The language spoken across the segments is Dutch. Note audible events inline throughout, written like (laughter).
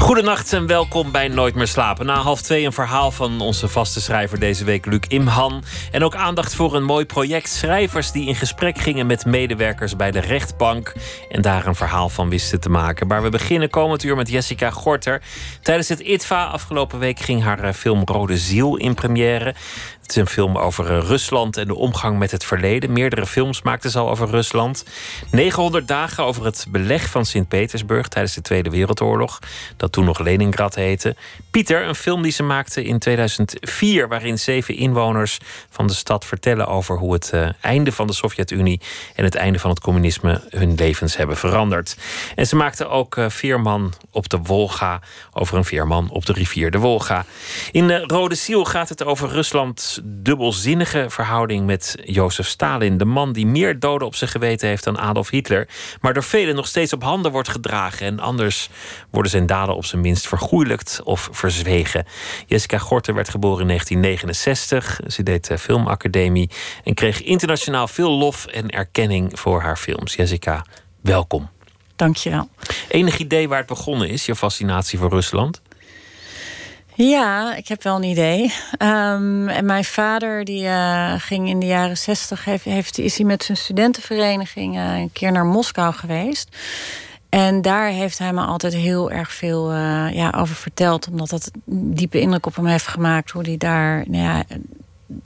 Goedenacht en welkom bij Nooit meer slapen. Na half twee een verhaal van onze vaste schrijver deze week, Luc Imhan. En ook aandacht voor een mooi project. Schrijvers die in gesprek gingen met medewerkers bij de rechtbank. En daar een verhaal van wisten te maken. Maar we beginnen komend uur met Jessica Gorter. Tijdens het ITVA afgelopen week ging haar eh, film Rode Ziel in première. Het is een film over eh, Rusland en de omgang met het verleden. Meerdere films maakten ze al over Rusland. 900 dagen over het beleg van Sint-Petersburg tijdens de Tweede Wereldoorlog. Dat toen nog Leningrad heette. Pieter, een film die ze maakte in 2004, waarin zeven inwoners van de stad vertellen over hoe het uh, einde van de Sovjet-Unie en het einde van het communisme hun levens hebben veranderd. En ze maakte ook uh, Veerman op de Wolga over een veerman op de rivier de Wolga. In uh, Rode Ziel gaat het over Dubbelzinnige verhouding met Jozef Stalin. De man die meer doden op zijn geweten heeft dan Adolf Hitler. Maar door velen nog steeds op handen wordt gedragen. En anders worden zijn daden op zijn minst vergoeilijkt of verzwegen. Jessica Gorter werd geboren in 1969. Ze deed de filmacademie. En kreeg internationaal veel lof en erkenning voor haar films. Jessica, welkom. Dankjewel. Enig idee waar het begonnen is, je fascinatie voor Rusland? Ja, ik heb wel een idee. Um, en mijn vader die uh, ging in de jaren zestig... Heeft, heeft, is hij met zijn studentenvereniging uh, een keer naar Moskou geweest. En daar heeft hij me altijd heel erg veel uh, ja, over verteld. Omdat dat diepe indruk op hem heeft gemaakt. Hoe hij daar nou ja,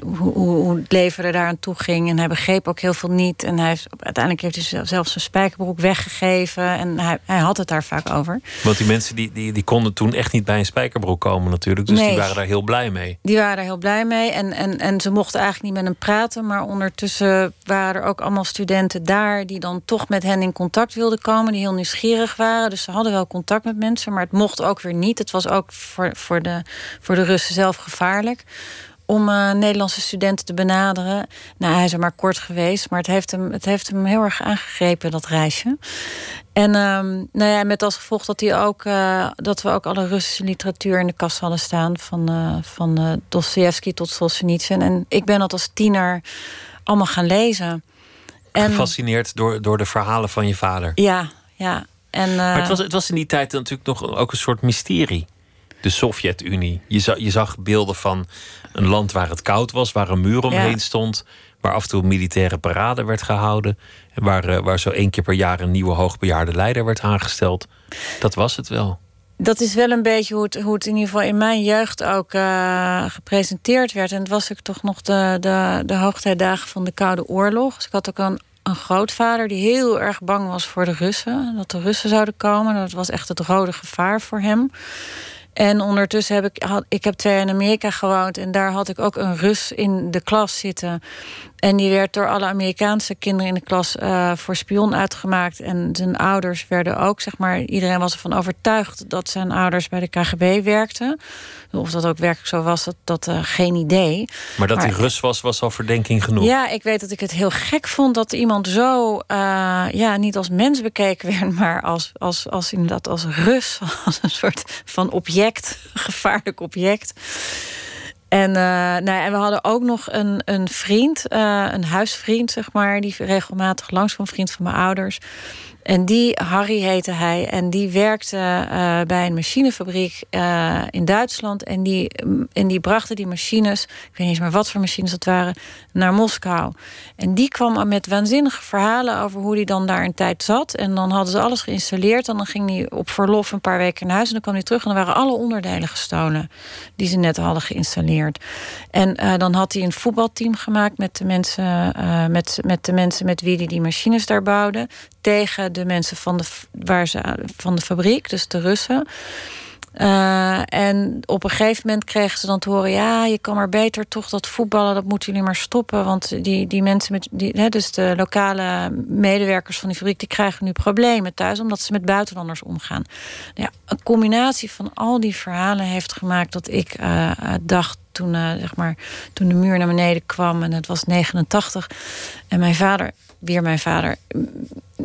hoe, hoe, het leven er daar aan toe ging. En hij begreep ook heel veel niet. En hij heeft, uiteindelijk heeft hij zelfs zijn spijkerbroek weggegeven. En hij, hij had het daar vaak over. Want die mensen die, die, die konden toen echt niet bij een spijkerbroek komen natuurlijk. Dus nee, die waren daar heel blij mee. Die waren daar heel blij mee. En, en, en ze mochten eigenlijk niet met hem praten. Maar ondertussen waren er ook allemaal studenten daar... die dan toch met hen in contact wilden komen. Die heel nieuwsgierig waren. Dus ze hadden wel contact met mensen. Maar het mocht ook weer niet. Het was ook voor, voor, de, voor de Russen zelf gevaarlijk om uh, Nederlandse studenten te benaderen. Nou, hij is er maar kort geweest, maar het heeft hem, het heeft hem heel erg aangegrepen, dat reisje. En um, nou ja, met als gevolg dat, hij ook, uh, dat we ook alle Russische literatuur in de kast hadden staan. Van, uh, van uh, Dostoevsky tot Solzhenitsyn. En ik ben dat als tiener allemaal gaan lezen. En, Gefascineerd door, door de verhalen van je vader. Ja, ja. En, maar het was, het was in die tijd natuurlijk nog ook een soort mysterie. De Sovjet-Unie. Je zag, je zag beelden van een land waar het koud was, waar een muur omheen ja. stond, waar af en toe een militaire parade werd gehouden. En waar, uh, waar zo één keer per jaar een nieuwe hoogbejaarde leider werd aangesteld. Dat was het wel. Dat is wel een beetje hoe het, hoe het in ieder geval in mijn jeugd ook uh, gepresenteerd werd. En het was ook toch nog de, de, de hoogtijdagen van de Koude Oorlog. Dus ik had ook een, een grootvader die heel erg bang was voor de Russen. Dat de Russen zouden komen. Dat was echt het rode gevaar voor hem. En ondertussen heb ik, had, ik heb twee jaar in Amerika gewoond. En daar had ik ook een Rus in de klas zitten. En die werd door alle Amerikaanse kinderen in de klas uh, voor spion uitgemaakt. En zijn ouders werden ook, zeg maar, iedereen was ervan overtuigd dat zijn ouders bij de KGB werkten. Of dat ook werkelijk zo was, dat, dat uh, geen idee. Maar dat hij Rus was, was al verdenking genoeg. Ja, ik weet dat ik het heel gek vond dat iemand zo, uh, ja, niet als mens bekeken werd, (laughs) maar als, als, als inderdaad als Rus, (laughs) als een soort van object, (laughs) gevaarlijk object. En, uh, nou, en we hadden ook nog een, een vriend, uh, een huisvriend, zeg maar, die regelmatig langs kwam, vriend van mijn ouders. En die, Harry heette hij, en die werkte uh, bij een machinefabriek uh, in Duitsland. En die, en die brachten die machines, ik weet niet eens meer wat voor machines dat waren, naar Moskou. En die kwam met waanzinnige verhalen over hoe hij dan daar een tijd zat. En dan hadden ze alles geïnstalleerd. En dan ging hij op verlof een paar weken naar huis. En dan kwam hij terug en dan waren alle onderdelen gestolen die ze net hadden geïnstalleerd. En uh, dan had hij een voetbalteam gemaakt met de mensen, met, met de mensen met wie hij die machines daar bouwde. Tegen de mensen van de, waar ze, van de fabriek, dus de Russen. Uh, en op een gegeven moment kregen ze dan te horen: ja, je kan maar beter toch dat voetballen, dat moeten jullie maar stoppen. Want die, die mensen met die, hè, dus de lokale medewerkers van die fabriek, die krijgen nu problemen thuis omdat ze met buitenlanders omgaan. Ja, een combinatie van al die verhalen heeft gemaakt dat ik uh, dacht toen, zeg maar, toen de muur naar beneden kwam en het was 89. En mijn vader, weer mijn vader,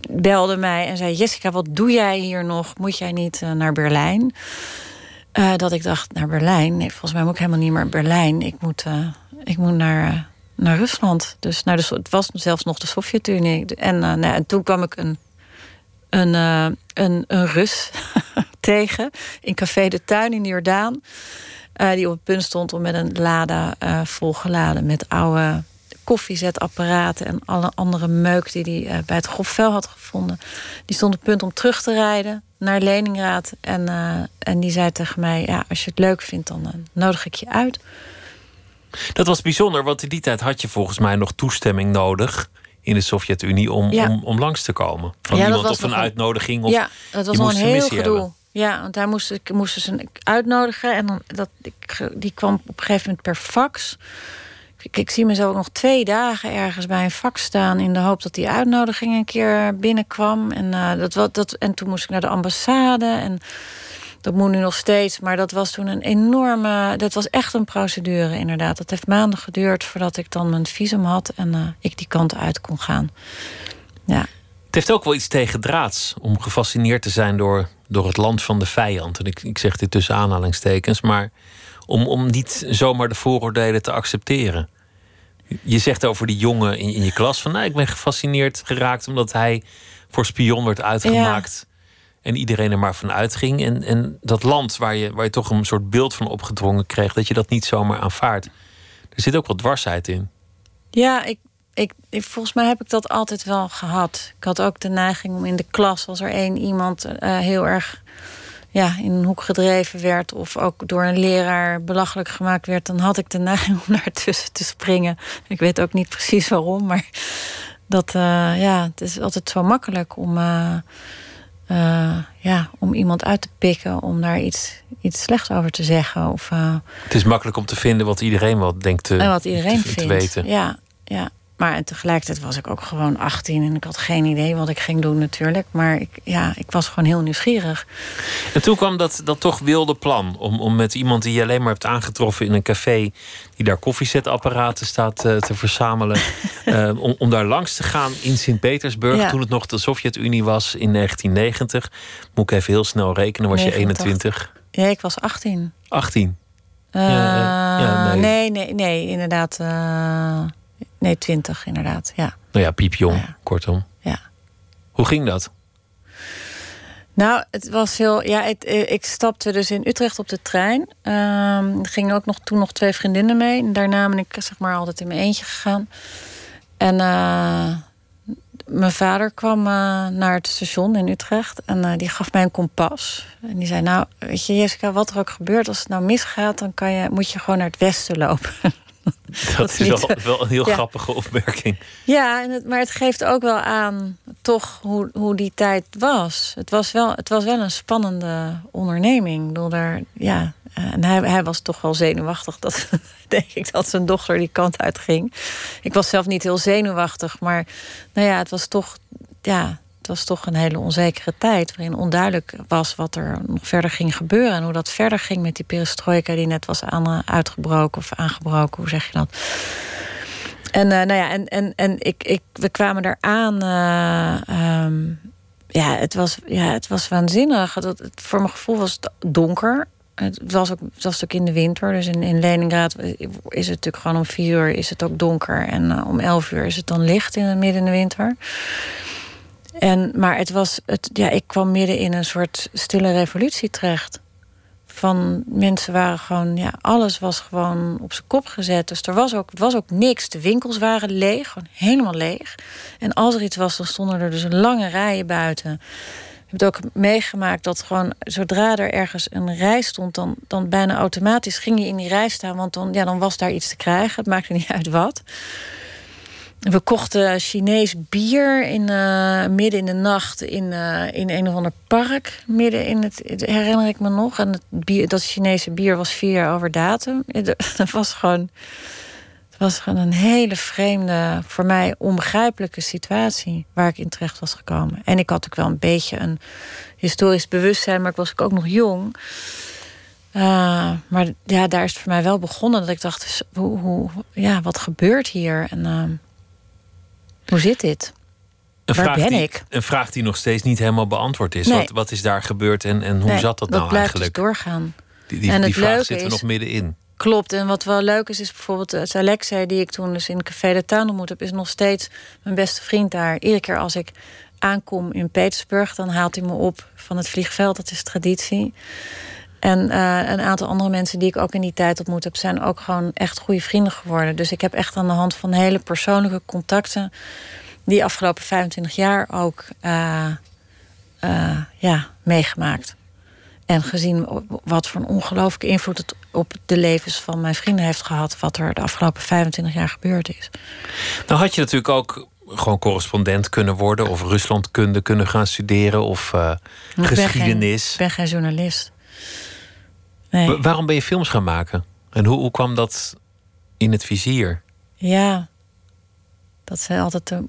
belde mij en zei: Jessica, wat doe jij hier nog? Moet jij niet uh, naar Berlijn? Uh, dat ik dacht, naar Berlijn? Nee, volgens mij moet ik helemaal niet meer Berlijn. Ik moet, ik moet naar, naar Rusland. Dus naar de, het was zelfs nog de Sovjet-Unie. En, nou, en toen kwam ik een een, een, een Rus (laughs) tegen in Café de Tuin in Jordaan. Die op het punt stond om met een lada volgeladen met oude koffiezetapparaten en alle andere meuk die hij bij het grofvel had gevonden. Die stond op punt om terug te rijden naar Leningrad. En, en die zei tegen mij: ja, Als je het leuk vindt, dan nodig ik je uit. Dat was bijzonder, want in die tijd had je volgens mij nog toestemming nodig in de Sovjet-Unie om, om, om langs te komen. Van ja, iemand of een uitnodiging. Of ja, dat was al een heel gedoe. Ja, want daar moest ik moest ze uitnodigen. En dan, dat, ik, die kwam op een gegeven moment per fax. Ik, ik zie mezelf nog twee dagen ergens bij een fax staan... in de hoop dat die uitnodiging een keer binnenkwam. En, uh, dat, dat, en toen moest ik naar de ambassade. En dat moet nu nog steeds, maar dat was toen een enorme... Dat was echt een procedure, inderdaad. Dat heeft maanden geduurd voordat ik dan mijn visum had... en uh, ik die kant uit kon gaan. Ja. Het heeft ook wel iets tegendraads om gefascineerd te zijn door, door het land van de vijand. En ik, ik zeg dit tussen aanhalingstekens, maar om, om niet zomaar de vooroordelen te accepteren. Je zegt over die jongen in, in je klas van... Nou, ik ben gefascineerd geraakt omdat hij voor spion werd uitgemaakt... En iedereen er maar van uitging. En, en dat land waar je, waar je toch een soort beeld van opgedrongen kreeg, dat je dat niet zomaar aanvaardt. Er zit ook wat dwarsheid in. Ja, ik, ik, volgens mij heb ik dat altijd wel gehad. Ik had ook de neiging om in de klas, als er één iemand uh, heel erg ja, in een hoek gedreven werd, of ook door een leraar belachelijk gemaakt werd, dan had ik de neiging om (laughs) naar tussen te springen. Ik weet ook niet precies waarom, maar dat, uh, ja, het is altijd zo makkelijk om. Uh, uh, ja, om iemand uit te pikken, om daar iets, iets slechts over te zeggen. Of, het is makkelijk om te vinden wat iedereen wel denkt te, en wat iedereen te, vindt. te weten. Ja, ja. Maar tegelijkertijd was ik ook gewoon 18 en ik had geen idee wat ik ging doen natuurlijk. Maar ik, ja, ik was gewoon heel nieuwsgierig. En toen kwam dat, dat toch wilde plan om, om met iemand die je alleen maar hebt aangetroffen in een café... die daar koffiezetapparaten staat uh, te verzamelen... uh, (laughs) om, om daar langs te gaan in Sint-Petersburg... Ja. toen het nog de Sovjet-Unie was in 1990. Moet ik even heel snel rekenen, was 89. je 21? Ja, ik was 18. 18? Uh, ja, ja, nee. nee. nee, nee, inderdaad... Nee, twintig inderdaad, ja. Nou ja, piepjong, ja. kortom. Ja. Hoe ging dat? Nou, het was heel. Ja, het, eh, ik stapte dus in Utrecht op de trein. Um, er gingen ook nog, toen nog twee vriendinnen mee. En daarna ben ik zeg maar altijd in mijn eentje gegaan. En uh, mijn vader kwam uh, naar het station in Utrecht. En die gaf mij een kompas. En die zei: Nou, weet je, Jessica, wat er ook gebeurt, als het nou misgaat, dan kan je, moet je gewoon naar het westen lopen. (laughs) (laughs) Dat, is wel, wel, een heel grappige opmerking. Ja, en het, maar het geeft ook wel aan toch hoe, hoe die tijd was. Het was wel, het was wel een spannende onderneming. Bedoel, daar, ja, en hij, hij was toch wel zenuwachtig. Dat (laughs) denk ik dat zijn dochter die kant uit ging. Ik was zelf niet heel zenuwachtig, maar nou ja, het was toch. Ja, was toch een hele onzekere tijd. Waarin onduidelijk was wat er nog verder ging gebeuren. En hoe dat verder ging met die perestroika die net was aan, eh, uitgebroken of aangebroken. Hoe zeg je dat? En, uh, nou ja, en, en, en ik, ik, we kwamen eraan. Uh, ja, het was, ja, het was waanzinnig. Het, het, voor mijn gevoel was het donker. Het was ook, het was ook in de winter. Dus in, in Leningrad is het natuurlijk gewoon om vier uur is het ook donker. En om elf uur is het dan licht in de midden in de winter. En, maar het was, het, ja, ik kwam midden in een soort stille revolutie terecht. Van mensen waren gewoon, ja, alles was gewoon op zijn kop gezet. Dus er was ook, was ook niks. De winkels waren leeg, gewoon helemaal leeg. En als er iets was, dan stonden er dus lange rijen buiten. Ik heb het ook meegemaakt dat gewoon zodra er ergens een rij stond, dan, dan bijna automatisch ging je in die rij staan. Want dan, ja, dan was daar iets te krijgen. Het maakte niet uit wat. We kochten Chinees bier in, uh, midden in de nacht in, uh, in een of ander park. Midden in het, herinner ik me nog. En het bier, dat Chinese bier was vier jaar over datum. (laughs) Dat was gewoon, het was gewoon een hele vreemde, voor mij onbegrijpelijke situatie waar ik in terecht was gekomen. En ik had ook wel een beetje een historisch bewustzijn, maar ik was ook nog jong. Uh, maar ja, daar is het voor mij wel begonnen dat ik dacht, dus hoe, hoe ja, wat gebeurt hier en uh, hoe zit dit? Een Waar vraag ben die, ik? Een vraag die nog steeds niet helemaal beantwoord is. Nee. Wat, wat is daar gebeurd en, en hoe Nee, zat dat, dat nou blijft eigenlijk? dus doorgaan. Die, die, En die vraag we is- nog middenin. Klopt. En wat wel leuk is, is bijvoorbeeld het Alexei, die ik toen dus in Café de Tuin ontmoet heb, is nog steeds mijn beste vriend daar. Iedere keer als ik aankom in Petersburg, dan haalt hij me op van het vliegveld. Dat is traditie. En eh, een aantal andere mensen die ik ook in die tijd ontmoet heb, zijn ook gewoon echt goede vrienden geworden. Dus ik heb echt aan de hand van hele persoonlijke contacten, die afgelopen 25 jaar ook eh, eh, ja, meegemaakt. En gezien wat voor een ongelooflijke invloed het op de levens van mijn vrienden heeft gehad, wat er de afgelopen 25 jaar gebeurd is. Nou had je natuurlijk ook gewoon correspondent kunnen worden... of Ruslandkunde kunnen gaan studeren of Ik ben geschiedenis. geen- Ik ben geen journalist. Nee. Waarom ben je films gaan maken? En hoe, hoe kwam dat in het vizier? Ja, dat is altijd te-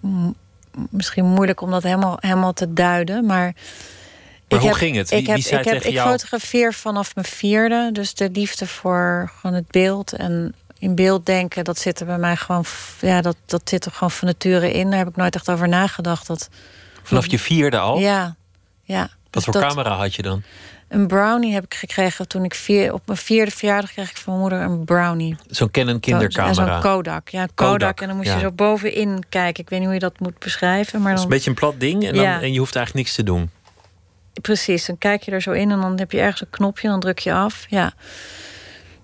misschien moeilijk om dat helemaal, helemaal te duiden. Maar, Maar hoe ging het? Wie- ik heb, wie zei ik, heb, ik jou- fotografeer vanaf mijn vierde. Dus de liefde voor gewoon het beeld en in beeld denken, dat zit er bij mij gewoon. Ja, dat, dat zit er gewoon van nature in. Daar heb ik nooit echt over nagedacht. Dat, Vanaf je vierde al? Ja, ja. Wat Dus voor dat- camera had je dan? Een brownie heb ik gekregen toen ik vier, op mijn vierde verjaardag kreeg ik van mijn moeder een brownie. Zo'n Canon En kindercamera. zo'n Kodak. Ja, Kodak. Kodak, En dan moest je zo bovenin kijken. Ik weet niet hoe je dat moet beschrijven. Maar Dat is dan, een beetje een plat ding en, dan, Ja. en je hoeft eigenlijk niks te doen. Precies, dan kijk je er zo in en dan heb je ergens een knopje en dan druk je af. Ja.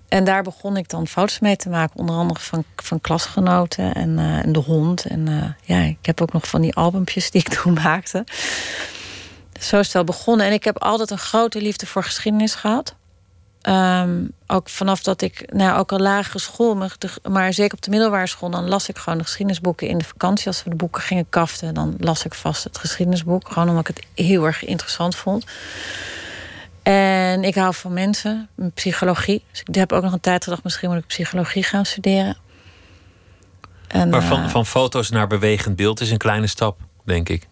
En daar begon ik dan foto's mee te maken. Onder andere van, van klasgenoten en, eh, en de hond. En eh, ja, ik heb ook nog van die albumpjes die ik toen (laughs) maakte. Zo is het wel begonnen. En ik heb altijd een grote liefde voor geschiedenis gehad. Ehm, ook vanaf dat ik, nou, ook al lagere school, maar, zeker op de middelbare school, dan las ik gewoon de geschiedenisboeken in de vakantie. Als we de boeken gingen kaften, dan las ik vast het geschiedenisboek. Gewoon omdat ik het heel erg interessant vond. En ik hou van mensen, psychologie. Dus ik heb ook nog een tijd gedacht, misschien moet ik psychologie gaan studeren. En, Maar van, eh, van foto's naar bewegend beeld is een kleine stap, denk ik.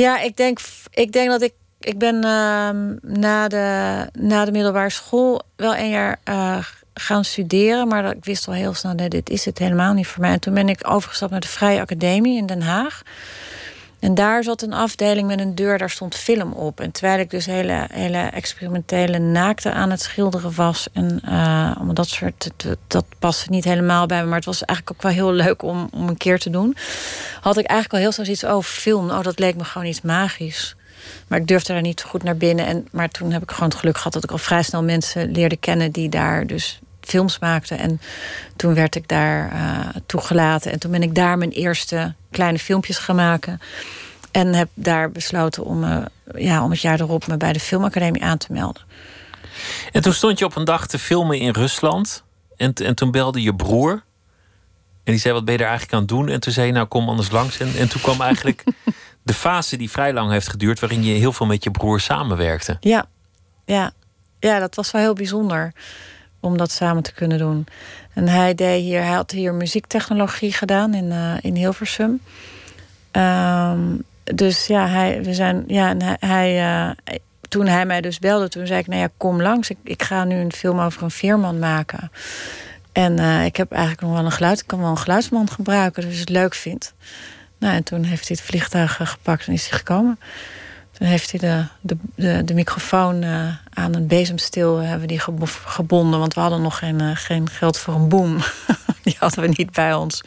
Ja, ik denk, ik denk dat ik. Ik ben ehm, na, de, na de middelbare school wel een jaar eh, gaan studeren. Maar dat, ik wist al heel snel, nee, dit is het helemaal niet voor mij. En toen ben ik overgestapt naar de Vrije Academie in Den Haag. En daar zat een afdeling met een deur, daar stond film op. En terwijl ik dus hele, hele experimentele naakte aan het schilderen was. En eh, om dat soort, dat, paste niet helemaal bij me. Maar het was eigenlijk ook wel heel leuk om, om een keer te doen. Had ik eigenlijk al heel snel zoiets, oh film, oh dat leek me gewoon iets magisch. Maar ik durfde daar niet goed naar binnen. En, maar toen heb ik gewoon het geluk gehad dat ik al vrij snel mensen leerde kennen die daar dus films maakten. En toen werd ik daar eh, toegelaten. En toen ben ik daar mijn eerste kleine filmpjes gaan maken. En heb daar besloten om, eh, ja, om het jaar erop me bij de Filmacademie aan te melden. En toen stond je op een dag te filmen in Rusland. En, en toen belde je broer. En die zei, wat ben je er eigenlijk aan het doen? En toen zei je, nou kom anders langs. En, en toen kwam eigenlijk (laughs) de fase die vrij lang heeft geduurd... waarin je heel veel met je broer samenwerkte. Ja, ja. ja, dat was wel heel bijzonder om dat samen te kunnen doen. En hij, deed hier, hij had hier muziektechnologie gedaan in, eh, in Hilversum. Ehm, dus ja, hij, we zijn, ja, en hij, eh, toen hij mij dus belde, toen zei ik: Nou ja, kom langs. Ik, ik ga nu een film over een veerman maken. En eh, ik heb eigenlijk nog wel een geluid. Ik kan wel een geluidsman gebruiken, dus het leuk vindt. Nou, en toen heeft hij het vliegtuig gepakt en is hij gekomen. Toen heeft hij de, de, de, de microfoon eh, aan een bezemsteel eh, hebben die gebo- gebonden. Want we hadden nog geen, eh, geen geld voor een boom. (laughs) die hadden we niet bij ons.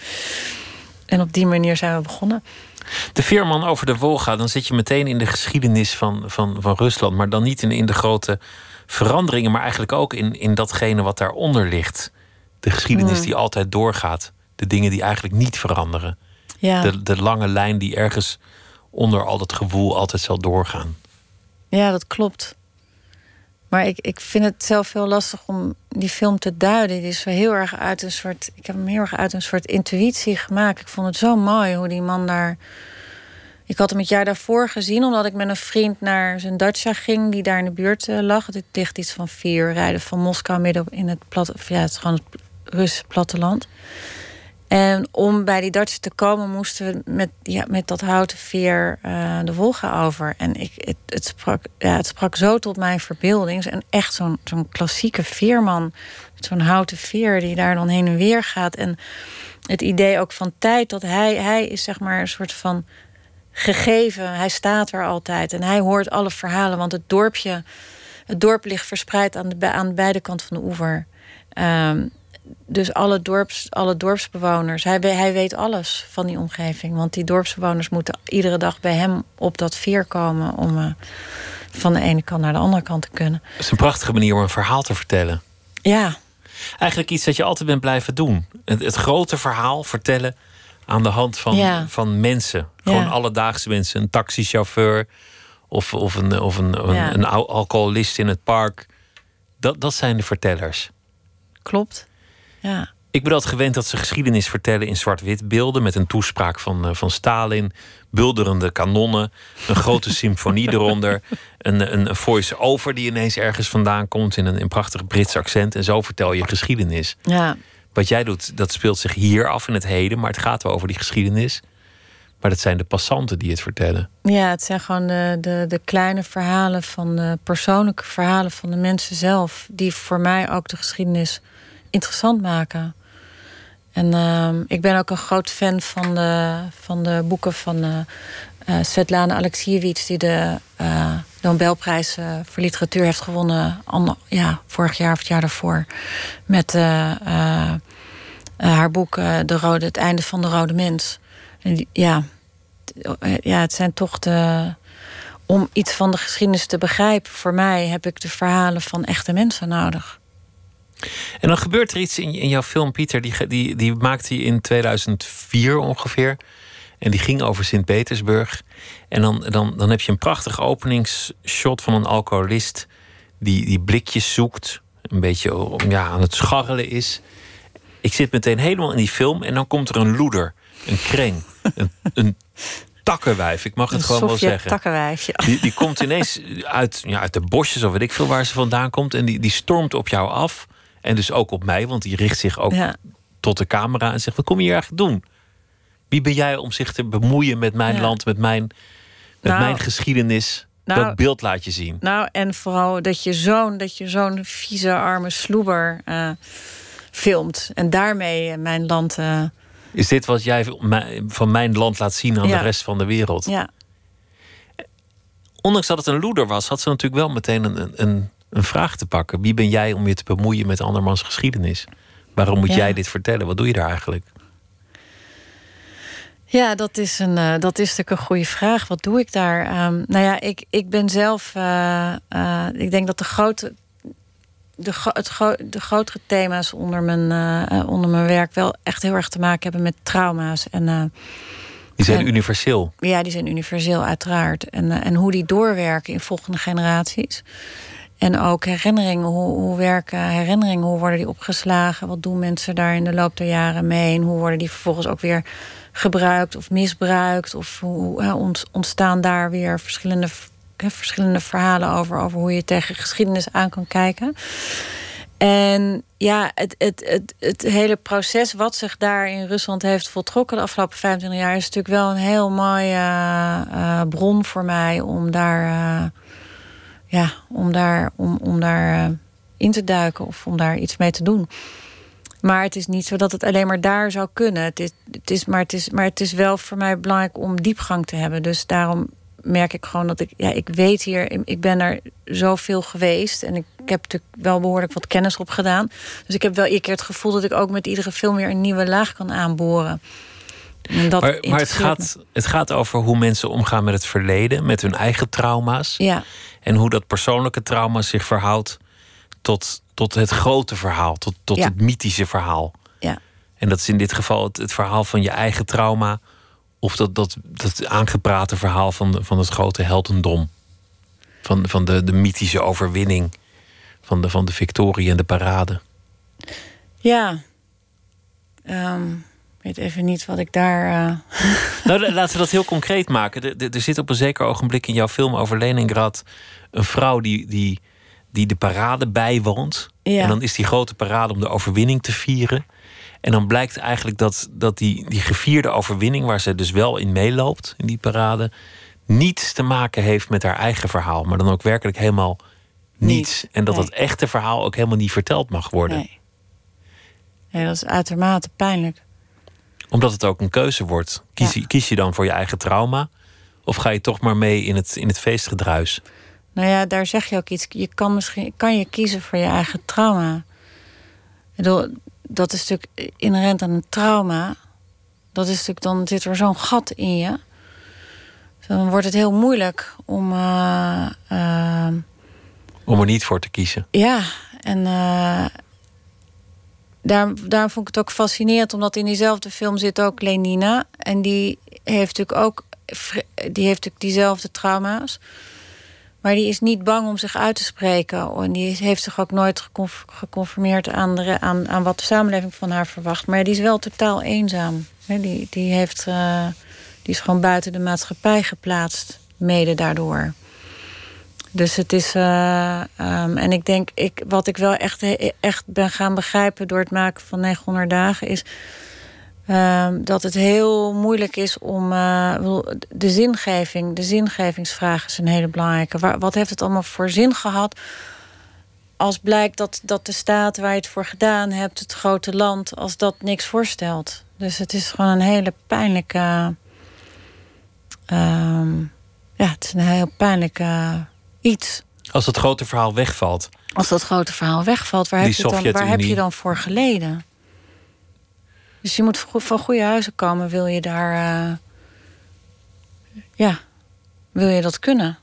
En op die manier zijn we begonnen. De veerman over de Wolga, dan zit je meteen in de geschiedenis van, van, van Rusland. Maar dan niet in, in de grote veranderingen, maar eigenlijk ook in, in datgene wat daaronder ligt. De geschiedenis Mm. die altijd doorgaat. De dingen die eigenlijk niet veranderen. Ja, De, de lange lijn die ergens onder al dat gewoel altijd zal doorgaan. ja dat klopt. Maar ik, ik vind het zelf heel lastig om die film te duiden. Die is heel erg uit een soort. Ik heb hem heel erg uit een soort intuïtie gemaakt. Ik vond het zo mooi hoe die man daar. Ik had hem het jaar daarvoor gezien, omdat ik met een vriend naar zijn dacha ging, die daar in de buurt eh, lag. Het ligt iets van vier rijden van Moskou midden in het plat, of ja, het is gewoon het Russische platteland. En om bij die dartsen te komen, moesten we met, ja, met dat houten veer uh, de Wolga over. En ik, het, het, sprak, ja, het sprak zo tot mijn verbeelding. En echt zo'n klassieke veerman. Zo'n houten veer die daar dan heen en weer gaat. En het idee ook van tijd dat hij, hij is zeg maar een soort van gegeven. Hij staat er altijd en hij hoort alle verhalen. Want het dorpje, het dorp ligt verspreid aan, de, aan beide kanten van de oever. Um, dus alle, dorps, alle dorpsbewoners, hij, hij weet alles van die omgeving. Want die dorpsbewoners moeten iedere dag bij hem op dat veer komen om uh, van de ene kant naar de andere kant te kunnen. Het is een prachtige manier om een verhaal te vertellen. Ja. Eigenlijk iets dat je altijd bent blijven doen. Het, het grote verhaal vertellen aan de hand van, ja. van mensen. Gewoon Ja. alledaagse mensen. Een taxichauffeur of, of, een, of een, een, Ja. een al- alcoholist in het park. Dat, dat zijn de vertellers. Klopt. Ja. Ik ben altijd gewend dat ze geschiedenis vertellen in zwart-wit beelden. Met een toespraak van, eh, van Stalin. Bulderende kanonnen. Een grote (laughs) symfonie eronder. Een, een, voice-over die ineens ergens vandaan komt. In een, een prachtig Brits accent. En zo vertel je geschiedenis. Ja. Wat jij doet, dat speelt zich hier af in het heden. Maar het gaat wel over die geschiedenis. Maar dat zijn de passanten die het vertellen. Ja, het zijn gewoon de, de, de kleine verhalen van de persoonlijke verhalen van de mensen zelf, die voor mij ook de geschiedenis interessant maken. En ehm, ik ben ook een groot fan van de, van de boeken van eh eh, Svetlana Alexievich, die de eh, Nobelprijs voor literatuur heeft gewonnen, ja, vorig jaar of het jaar daarvoor, met haar boek de Rode, Het Einde van de Rode Mens. En ja, ja, het zijn toch de. Om iets van de geschiedenis te begrijpen, voor mij heb ik de verhalen van echte mensen nodig. En dan gebeurt er iets in, in jouw film, Pieter. Die, die, die maakte hij in 2004 ongeveer. En die ging over Sint-Petersburg. En dan, dan, dan heb je een prachtig openingsshot van een alcoholist. Die, die blikjes zoekt. Een beetje ja, aan het scharrelen is. Ik zit meteen helemaal in die film. En dan komt er een loeder. Een kreng. Een, een takkenwijf. Ik mag het Een gewoon wel zeggen. takkenwijf, ja. Die, die komt ineens uit, ja, uit de bosjes of weet ik veel waar ze vandaan komt. En die, die stormt op jou af. En dus ook op mij, want die richt zich ook Ja. tot de camera en zegt: Wat kom je hier eigenlijk doen? Wie ben jij om zich te bemoeien met mijn Ja. land, met mijn, met Nou, mijn geschiedenis? nou, dat beeld laat je zien. Nou, en vooral dat je zo'n dat je zo'n vieze, arme sloeber eh, filmt. En daarmee eh, mijn land. eh, Is dit wat jij van mijn land laat zien aan Ja. de rest van de wereld? ja, Ondanks dat het een loeder was, had ze natuurlijk wel meteen een, een, een vraag te pakken. Wie ben jij om je te bemoeien met andermans geschiedenis? Waarom moet Ja. jij dit vertellen? Wat doe je daar eigenlijk? Ja, dat is, een, eh, dat is natuurlijk een goede vraag. Wat doe ik daar? Ehm, nou ja, ik, ik ben zelf. eh, eh, ik denk dat de grote. De, het gro- de grotere thema's onder mijn, onder mijn werk wel echt heel erg te maken hebben met trauma's. En Die zijn En- universeel. ja, die zijn universeel uiteraard. En, en hoe die doorwerken in volgende generaties. En ook herinneringen. Hoe, hoe werken herinneringen? Hoe worden die opgeslagen? Wat doen mensen daar in de loop der jaren mee? En hoe worden die vervolgens ook weer gebruikt of misbruikt? Of hoe ontstaan daar weer verschillende, verschillende verhalen over, over hoe je tegen geschiedenis aan kan kijken? En ja, het, het, het, het hele proces wat zich daar in Rusland heeft voltrokken de afgelopen 25 jaar is natuurlijk wel een heel mooie eh, bron voor mij om daar, eh, ja, om daar, om, om daar eh, in te duiken of om daar iets mee te doen. Maar het is niet zo dat het alleen maar daar zou kunnen. Het is, het is, maar, het is, maar het is wel voor mij belangrijk om diepgang te hebben. Dus daarom merk ik gewoon dat ik, ja, ik weet hier, ik ben er zoveel geweest en ik, ik heb natuurlijk wel behoorlijk wat kennis op gedaan. Dus ik heb wel iedere keer het gevoel dat ik ook met iedere film weer een nieuwe laag kan aanboren. Dat Maar, maar het, me. gaat, het gaat over hoe mensen omgaan met het verleden, met hun eigen trauma's. Ja, En hoe dat persoonlijke trauma zich verhoudt tot, tot het grote verhaal, tot, tot Ja. het mythische verhaal. ja, En dat is in dit geval het, het verhaal van je eigen trauma. Of dat, dat, dat aangeprate verhaal van, van het grote heldendom. Van, van de, de mythische overwinning. Van de, van de victorie en de parade. ja. Ik weet even niet wat ik daar. eh, (laughs) Nou, la- laten we dat heel concreet maken. Er- Er zit op een zeker ogenblik in jouw film over Leningrad... een vrouw die, die, die de parade bijwoont. Ja. En dan is die grote parade om de overwinning te vieren. En dan blijkt eigenlijk dat, dat die, die gevierde overwinning, waar ze dus wel in meeloopt, in die parade, niets te maken heeft met haar eigen verhaal, maar dan ook werkelijk helemaal niets. Niet, en dat nee. het echte verhaal ook helemaal niet verteld mag worden. Nee. nee, dat is uitermate pijnlijk. Omdat het ook een keuze wordt. Kies, Ja. kies je dan voor je eigen trauma? Of ga je toch maar mee in het, in het feestgedruis? Nou ja, daar zeg je ook iets. Je kan misschien kan je kiezen voor je eigen trauma. Ik bedoel, dat is natuurlijk inherent aan een trauma. Dat is natuurlijk, dan zit er zo'n gat in je. Dan wordt het heel moeilijk om. eh, eh, Om er niet voor te kiezen. ja, en eh daar, vond ik het ook fascinerend, omdat in diezelfde film zit ook Lenina. En die heeft natuurlijk ook die heeft natuurlijk diezelfde trauma's. Maar die is niet bang om zich uit te spreken. En die heeft zich ook nooit geconf- geconformeerd aan, de, aan, aan wat de samenleving van haar verwacht. Maar die is wel totaal eenzaam. Die, die, heeft, eh, die is gewoon buiten de maatschappij geplaatst, mede daardoor. Dus het is. eh, ehm, en ik denk, ik, wat ik wel echt, echt ben gaan begrijpen door het maken van 900 dagen is. ehm, dat het heel moeilijk is om. eh, de zingeving, de zingevingsvraag is een hele belangrijke. Wat heeft het allemaal voor zin gehad? Als blijkt dat, dat de staat waar je het voor gedaan hebt, het grote land, als dat niks voorstelt. Dus het is gewoon een hele pijnlijke. ehm, ja, het is een heel pijnlijk eh, iets. Als het grote verhaal wegvalt. Als dat grote verhaal wegvalt, waar, heb je, dan, waar heb je dan voor geleden? Dus je moet van goede huizen komen, wil je daar. eh, ja, wil je dat kunnen?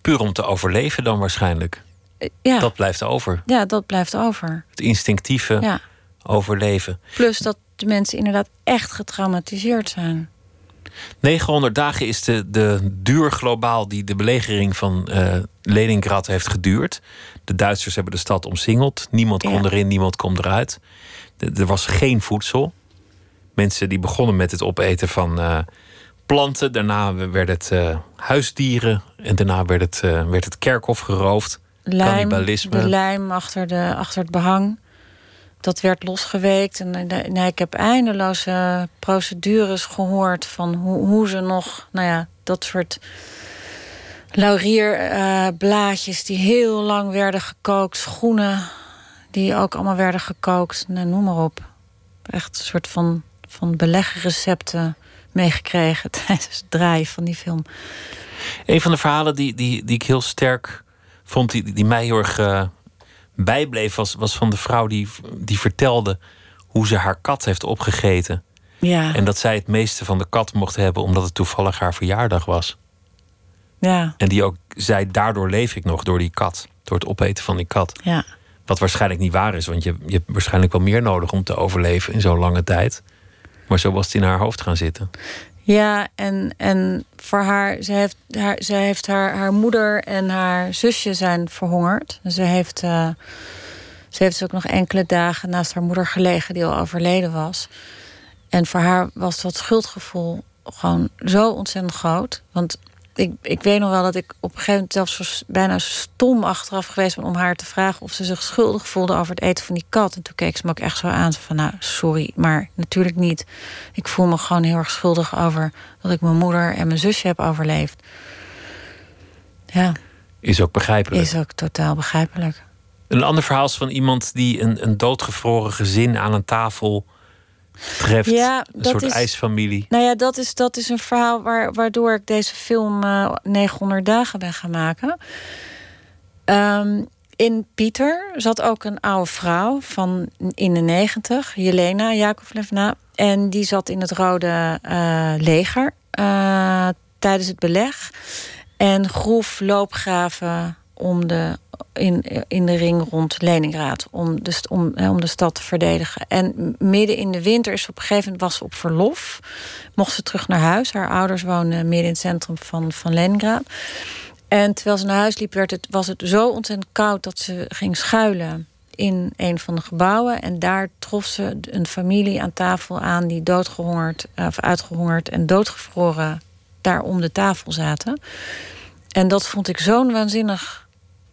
Puur om te overleven dan waarschijnlijk. Eh, Ja, Dat blijft over. ja dat blijft over. Het instinctieve Ja. overleven. Plus dat de mensen inderdaad echt getraumatiseerd zijn. 900 dagen is de, de duur globaal die de belegering van eh, Leningrad heeft geduurd. De Duitsers hebben de stad omsingeld. Niemand kon Ja. erin, niemand kon eruit. De- er was geen voedsel. Mensen die begonnen met het opeten van eh, planten. Daarna werd het eh, huisdieren. En daarna werd het, werd het kerkhof geroofd. Lijm, Cannibalisme. de lijm achter, de, achter het behang. Dat werd losgeweekt. En eh, nee, ik heb eindeloze procedures gehoord van hoe, hoe ze nog, nou ja, dat soort laurierblaadjes die heel lang werden gekookt, schoenen die ook allemaal werden gekookt, nou, noem maar op. Echt een soort van, van beleggenrecepten meegekregen (laughs) tijdens het draaien van die film. Een van de verhalen die, die, die ik heel sterk vond, die, die mij heel erg eh, bijbleef, was, was van de vrouw die, die vertelde hoe ze haar kat heeft opgegeten. Ja, En dat zij het meeste van de kat mocht hebben omdat het toevallig haar verjaardag was. ja, En die ook zei, daardoor leef ik nog door die kat. Door het opeten van die kat. ja. Wat waarschijnlijk niet waar is, want je, je hebt waarschijnlijk wel meer nodig om te overleven in zo'n lange tijd. Maar zo was het in haar hoofd gaan zitten. Ja, en, en voor haar, ze heeft, haar, ze heeft haar, haar moeder en haar zusje zijn verhongerd. Ze heeft, eh, ze heeft dus ook nog enkele dagen naast haar moeder gelegen, die al overleden was. En voor haar was dat schuldgevoel gewoon zo ontzettend groot. Want ik, ik weet nog wel dat ik op een gegeven moment zelfs bijna stom achteraf geweest ben om haar te vragen of ze zich schuldig voelde over het eten van die kat. En toen keek ze me ook echt zo aan van, nou sorry, maar natuurlijk niet. Ik voel me gewoon heel erg schuldig over dat ik mijn moeder en mijn zusje heb overleefd. Ja, Is ook begrijpelijk. is ook totaal begrijpelijk. Een ander verhaal is van iemand die een, een doodgevroren gezin aan een tafel treft. Ja, een soort is- ijsfamilie. Nou ja, dat is, dat is een verhaal waar, waardoor ik deze film eh 900 dagen ben gaan maken. Ehm, in Pieter zat ook een oude vrouw van in de negentig, Jelena Jakovlevna. En die zat in het Rode eh, Leger eh, tijdens het beleg. En groef loopgraven om de, in, in de ring rond Leningrad. Om de, om, om de stad te verdedigen. En midden in de winter is op gegeven moment was ze op verlof. Mocht ze terug naar huis. Haar ouders woonden midden in het centrum van, van Leningrad. En terwijl ze naar huis liep, werd het, was het zo ontzettend koud dat ze ging schuilen in een van de gebouwen. En daar trof ze een familie aan tafel aan die doodgehongerd, eh, of uitgehongerd en doodgevroren daar om de tafel zaten. En dat vond ik zo'n waanzinnig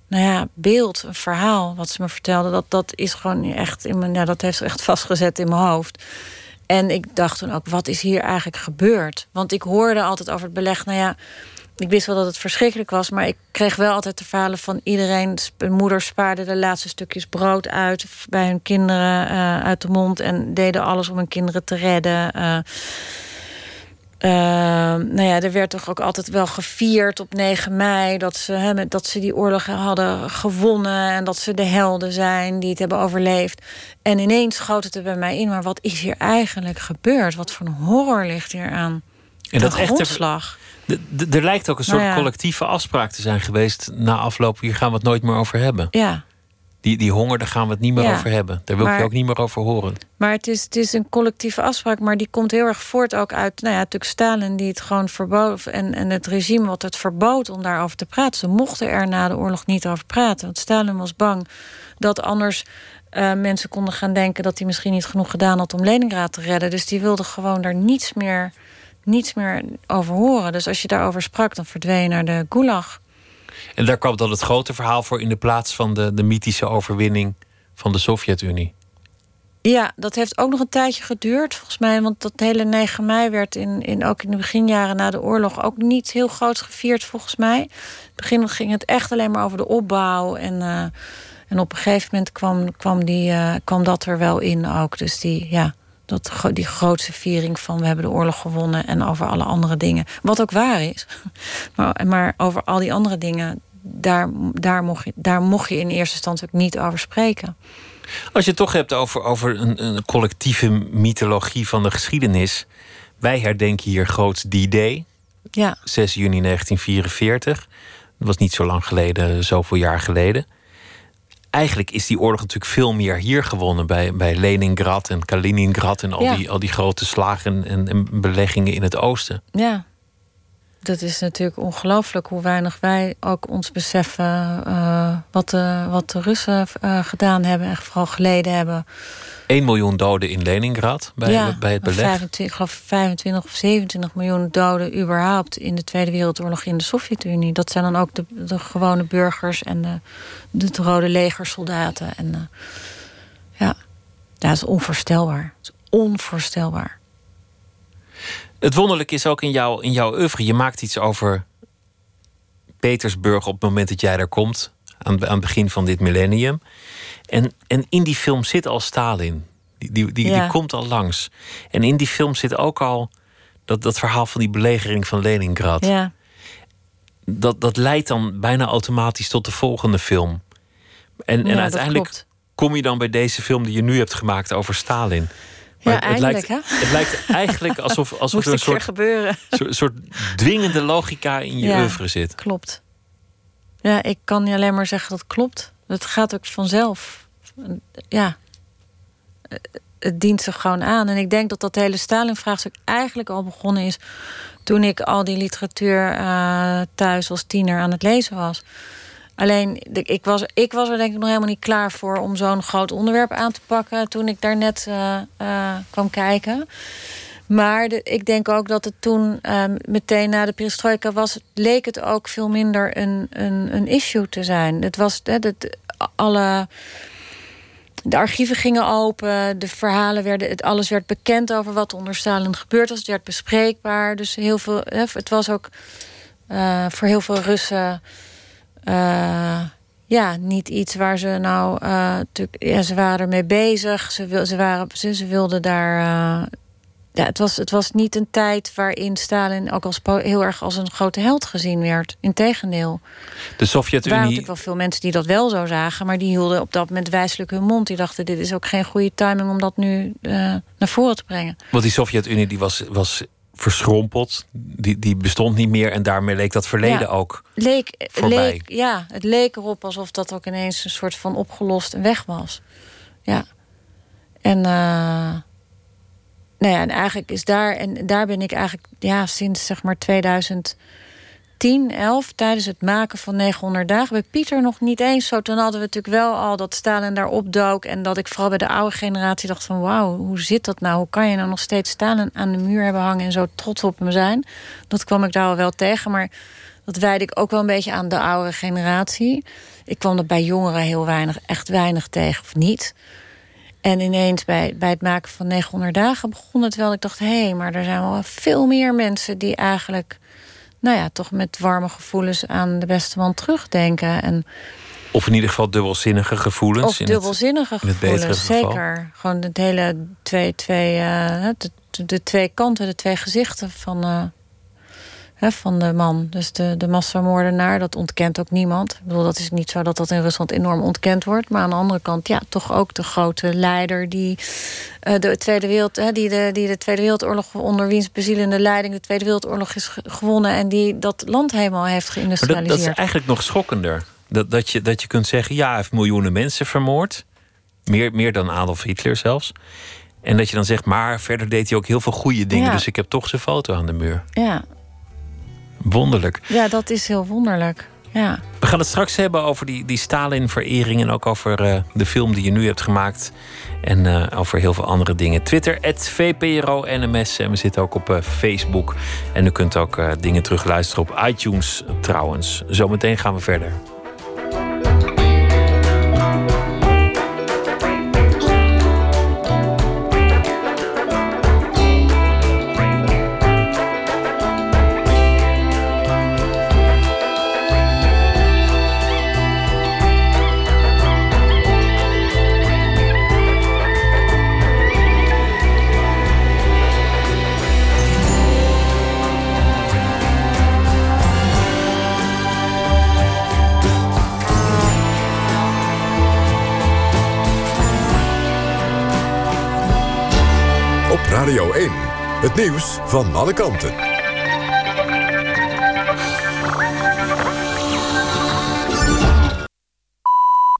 nou ja, beeld, een verhaal wat ze me vertelde. Dat, dat is gewoon echt in mijn, ja, dat heeft echt vastgezet in mijn hoofd. En ik dacht toen ook, wat is hier eigenlijk gebeurd? Want ik hoorde altijd over het beleg, nou ja, ik wist wel dat het verschrikkelijk was, maar ik kreeg wel altijd de verhalen van iedereen. Moeder spaarde de laatste stukjes brood uit bij hun kinderen uh, uit de mond en deden alles om hun kinderen te redden. Uh, uh, nou ja, er werd toch ook altijd wel gevierd op 9 mei dat ze, hè, dat ze die oorlog hadden gewonnen en dat ze de helden zijn die het hebben overleefd. En ineens schoot het er bij mij in, maar wat is hier eigenlijk gebeurd? Wat voor een horror ligt hier aan? En dat grondslag. Er lijkt ook een soort nou collectieve afspraak te zijn geweest na afloop. Hier gaan we het nooit meer over hebben. Ja. Die, die honger, daar gaan we het niet meer over hebben. Daar wil ik je ook niet meer over horen. Maar het is, het is een collectieve afspraak, maar die komt heel erg voort ook uit, nou ja, natuurlijk Stalin die het gewoon verbood en, en het regime wat het verbood om daarover te praten. Ze mochten er na de oorlog niet over praten, want Stalin was bang dat anders uh, mensen konden gaan denken dat hij misschien niet genoeg gedaan had om Leningrad te redden. Dus die wilde gewoon daar niets meer niets meer over horen. Dus als je daarover sprak, dan verdween naar de gulag. En daar kwam dan het grote verhaal voor in de plaats van de, de mythische overwinning van de Sovjet-Unie. Ja, dat heeft ook nog een tijdje geduurd, volgens mij. Want dat hele 9 mei werd in, in, ook in de beginjaren na de oorlog ook niet heel groot gevierd, volgens mij. In het begin ging het echt alleen maar over de opbouw. En, uh, en op een gegeven moment kwam, kwam, die, uh, kwam dat er wel in ook. Dus die, ja, dat, die grootste viering van we hebben de oorlog gewonnen en over alle andere dingen. Wat ook waar is. (laughs) Maar, maar over al die andere dingen, daar, daar, mocht je, daar mocht je in eerste instantie ook niet over spreken. Als je het toch hebt over, over een, een collectieve mythologie van de geschiedenis. Wij herdenken hier groots D-Day. Ja. 6 juni 1944. Dat was niet zo lang geleden, zoveel jaar geleden eigenlijk is die oorlog natuurlijk veel meer hier gewonnen. Bij, bij Leningrad en Kaliningrad en al, die, al die grote slagen en, en beleggingen in het oosten. Ja, dat is natuurlijk ongelooflijk hoe weinig wij ook ons beseffen uh, wat, de, wat de Russen uh, gedaan hebben en vooral geleden hebben. 1 miljoen doden in Leningrad bij, ja, bij het beleg. 25, ik geloof 25 of 27 miljoen doden überhaupt in de Tweede Wereldoorlog in de Sovjet-Unie. Dat zijn dan ook de, de gewone burgers en de, de Rode Legersoldaten. En, uh, ja, dat is onvoorstelbaar. Dat is onvoorstelbaar. Het wonderlijke is ook in, jou, in jouw oeuvre. Je maakt iets over Petersburg op het moment dat jij daar komt. Aan, aan het begin van dit millennium. En, en in die film zit al Stalin. Die, die, die, die, komt al langs. En in die film zit ook al dat, dat verhaal van die belegering van Leningrad. Ja. Dat, dat leidt dan bijna automatisch tot de volgende film. En, en uiteindelijk kom je dan bij deze film die je nu hebt gemaakt over Stalin. Maar ja, het, lijkt, hè? het lijkt (laughs) eigenlijk alsof, alsof er een soort, gebeuren. soort, soort dwingende logica in je ja, oeuvre zit. Klopt. Ja, ik kan niet alleen maar zeggen dat klopt. Het gaat ook vanzelf. Ja, het dient zich gewoon aan. En ik denk dat dat hele Stalin-vraagstuk eigenlijk al begonnen is... toen ik al die literatuur uh, thuis als tiener aan het lezen was. Alleen, ik was, ik was er denk ik nog helemaal niet klaar voor... om zo'n groot onderwerp aan te pakken toen ik daar net uh, uh, kwam kijken. Maar ik denk ook dat het toen um, meteen na de perestroika was... leek het ook veel minder een, een, een issue te zijn. Het was dat alle... De archieven gingen open, de verhalen werden, het, alles werd bekend over wat onder Stalin gebeurd was. Het werd bespreekbaar. Dus heel veel, het was ook uh, voor heel veel Russen uh, ja, niet iets waar ze nou. Uh, ja, ze waren ermee bezig. Ze, ze, waren, ze, ze wilden daar ja, het, was, het was niet een tijd waarin Stalin ook als heel erg als een grote held gezien werd. Integendeel. De Sovjet-Unie. Er waren natuurlijk wel veel mensen die dat wel zo zagen, maar die hielden op dat moment wijselijk hun mond. Die dachten: dit is ook geen goede timing om dat nu naar voren te brengen. Want die Sovjet-Unie die was, was verschrompeld, die, die bestond niet meer en daarmee leek dat verleden ja, ook. Leek, leek, ja, het leek erop alsof dat ook ineens een soort van opgelost en weg was. Ja. En. Uh, nou ja, en eigenlijk is daar, en daar ben ik eigenlijk ja, sinds zeg maar 2010, 11, tijdens het maken van 900 dagen, bij Pieter nog niet eens zo. Toen hadden we natuurlijk wel al dat Stalin daar opdook. En dat ik vooral bij de oude generatie dacht van wauw, hoe zit dat nou? Hoe kan je nou nog steeds Stalin aan de muur hebben hangen en zo trots op hem zijn? Dat kwam ik daar al wel tegen. Maar dat wijde ik ook wel een beetje aan de oudere generatie. Ik kwam er bij jongeren heel weinig, echt weinig tegen of niet. En ineens bij, bij het maken van 900 dagen begon het wel. Ik dacht, hé, hey, maar er zijn wel veel meer mensen die eigenlijk, nou ja, toch met warme gevoelens aan de beste man terugdenken. En, of in ieder geval dubbelzinnige gevoelens. Of dubbelzinnige gevoelens, zeker. Gewoon het hele twee, twee, uh, de, de, twee kanten, de twee gezichten van, uh, van de man. Dus de, de massamoordenaar, dat ontkent ook niemand. Ik bedoel, dat is niet zo dat dat in Rusland enorm ontkend wordt. Maar aan de andere kant, ja, toch ook de grote leider die uh, de Tweede Wereld, hè, die, de, die de Tweede Wereldoorlog onder wiens bezielende leiding de Tweede Wereldoorlog is gewonnen en die dat land helemaal heeft geïndustrialiseerd. Dat, dat, is eigenlijk nog schokkender. Dat, dat, je, dat je kunt zeggen, ja, hij heeft miljoenen mensen vermoord. Meer, meer dan Adolf Hitler zelfs. En dat je dan zegt, maar verder deed hij ook heel veel goede dingen. Dus ik heb toch zijn foto aan de muur. Ja, Wonderlijk. Ja, dat is heel wonderlijk. Ja. We gaan het straks hebben over die, die Stalin-verering... en ook over uh, de film die je nu hebt gemaakt. En uh, over heel veel andere dingen. Twitter, VPRO-NMS. En we zitten ook op uh, Facebook. En u kunt ook dingen terugluisteren op iTunes trouwens. Zometeen gaan we verder. Het nieuws van alle kanten.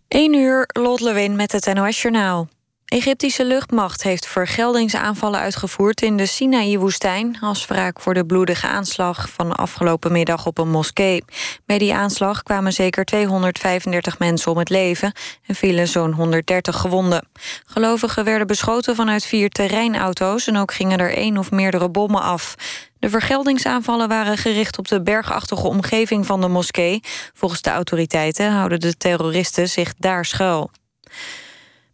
1 uur, Lot Lewin met het NOS Journaal. Egyptische luchtmacht heeft vergeldingsaanvallen uitgevoerd in de Sinaï-woestijn als wraak voor de bloedige aanslag van afgelopen middag op een moskee. Bij die aanslag kwamen zeker 235 mensen om het leven en vielen zo'n 130 gewonden. Gelovigen werden beschoten vanuit vier terreinauto's en ook gingen er één of meerdere bommen af. De vergeldingsaanvallen waren gericht op de bergachtige omgeving van de moskee. Volgens de autoriteiten houden de terroristen zich daar schuil.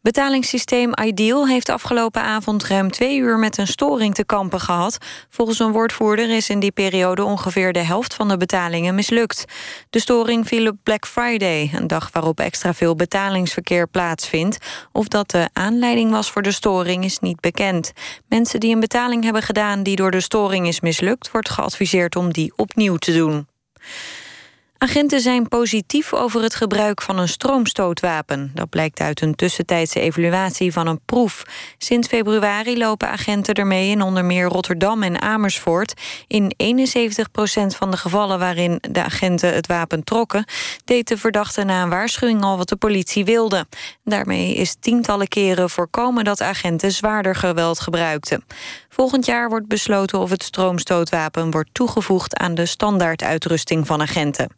Betalingssysteem Ideal heeft afgelopen avond ruim twee uur met een storing te kampen gehad. Volgens een woordvoerder is in die periode ongeveer de helft van de betalingen mislukt. De storing viel op Black Friday, een dag waarop extra veel betalingsverkeer plaatsvindt. Of dat de aanleiding was voor de storing is niet bekend. Mensen die een betaling hebben gedaan die door de storing is mislukt, wordt geadviseerd om die opnieuw te doen. Agenten zijn positief over het gebruik van een stroomstootwapen. Dat blijkt uit een tussentijdse evaluatie van een proef. Sinds februari lopen agenten ermee in onder meer Rotterdam en Amersfoort. In 71% van de gevallen waarin de agenten het wapen trokken... deed de verdachte na een waarschuwing al wat de politie wilde. Daarmee is tientallen keren voorkomen dat agenten zwaarder geweld gebruikten. Volgend jaar wordt besloten of het stroomstootwapen wordt toegevoegd... aan de standaarduitrusting van agenten.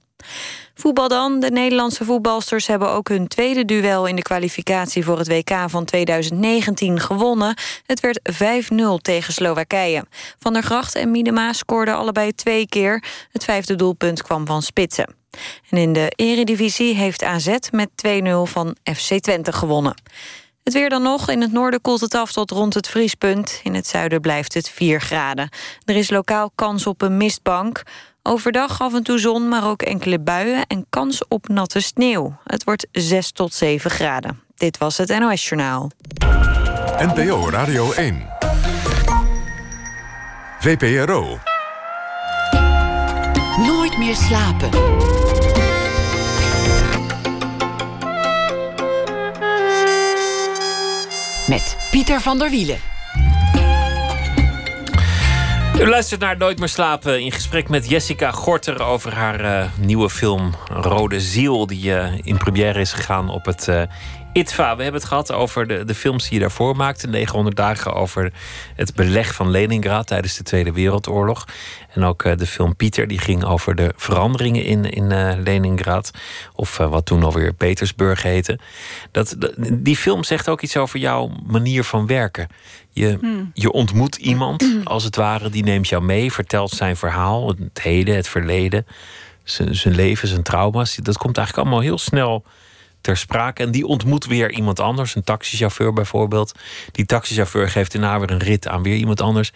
Voetbal dan. De Nederlandse voetbalsters hebben ook hun tweede duel... in de kwalificatie voor het WK van 2019 gewonnen. Het werd 5-0 tegen Slowakije. Van der Gracht en Miedema scoorden allebei twee keer. Het vijfde doelpunt kwam van Spitsen. En in de eredivisie heeft AZ met 2-0 van FC Twente gewonnen. Het weer dan nog. In het noorden koelt het af tot rond het vriespunt. In het zuiden blijft het 4 graden. Er is lokaal kans op een mistbank. Overdag af en toe zon, maar ook enkele buien en kans op natte sneeuw. Het wordt 6 tot 7 graden. Dit was het NOS Journaal. NPO Radio 1. VPRO. Nooit meer slapen. Met Pieter van der Wielen. U luistert naar Nooit meer slapen in gesprek met Jessica Gorter over haar uh, nieuwe film Rode Ziel, die uh, in première is gegaan op het uh, ITVA. We hebben het gehad over de, de films die je daarvoor maakte. 900 dagen over het beleg van Leningrad tijdens de Tweede Wereldoorlog. En ook de film Pieter, die ging over de veranderingen in, in Leningrad. Of wat toen alweer Petersburg heette. Dat, die film zegt ook iets over jouw manier van werken. Je, hmm. je ontmoet iemand, als het ware, die neemt jou mee, vertelt zijn verhaal, het heden, het verleden. zijn, zijn leven, zijn trauma's. Dat komt eigenlijk allemaal heel snel ter sprake. En die ontmoet weer iemand anders, een taxichauffeur bijvoorbeeld. Die taxichauffeur geeft daarna weer een rit aan weer iemand anders.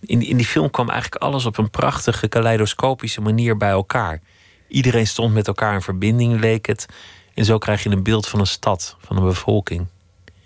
In, in die film kwam eigenlijk alles op een prachtige, kaleidoscopische manier bij elkaar. Iedereen stond met elkaar in verbinding, leek het. En zo krijg je een beeld van een stad, van een bevolking.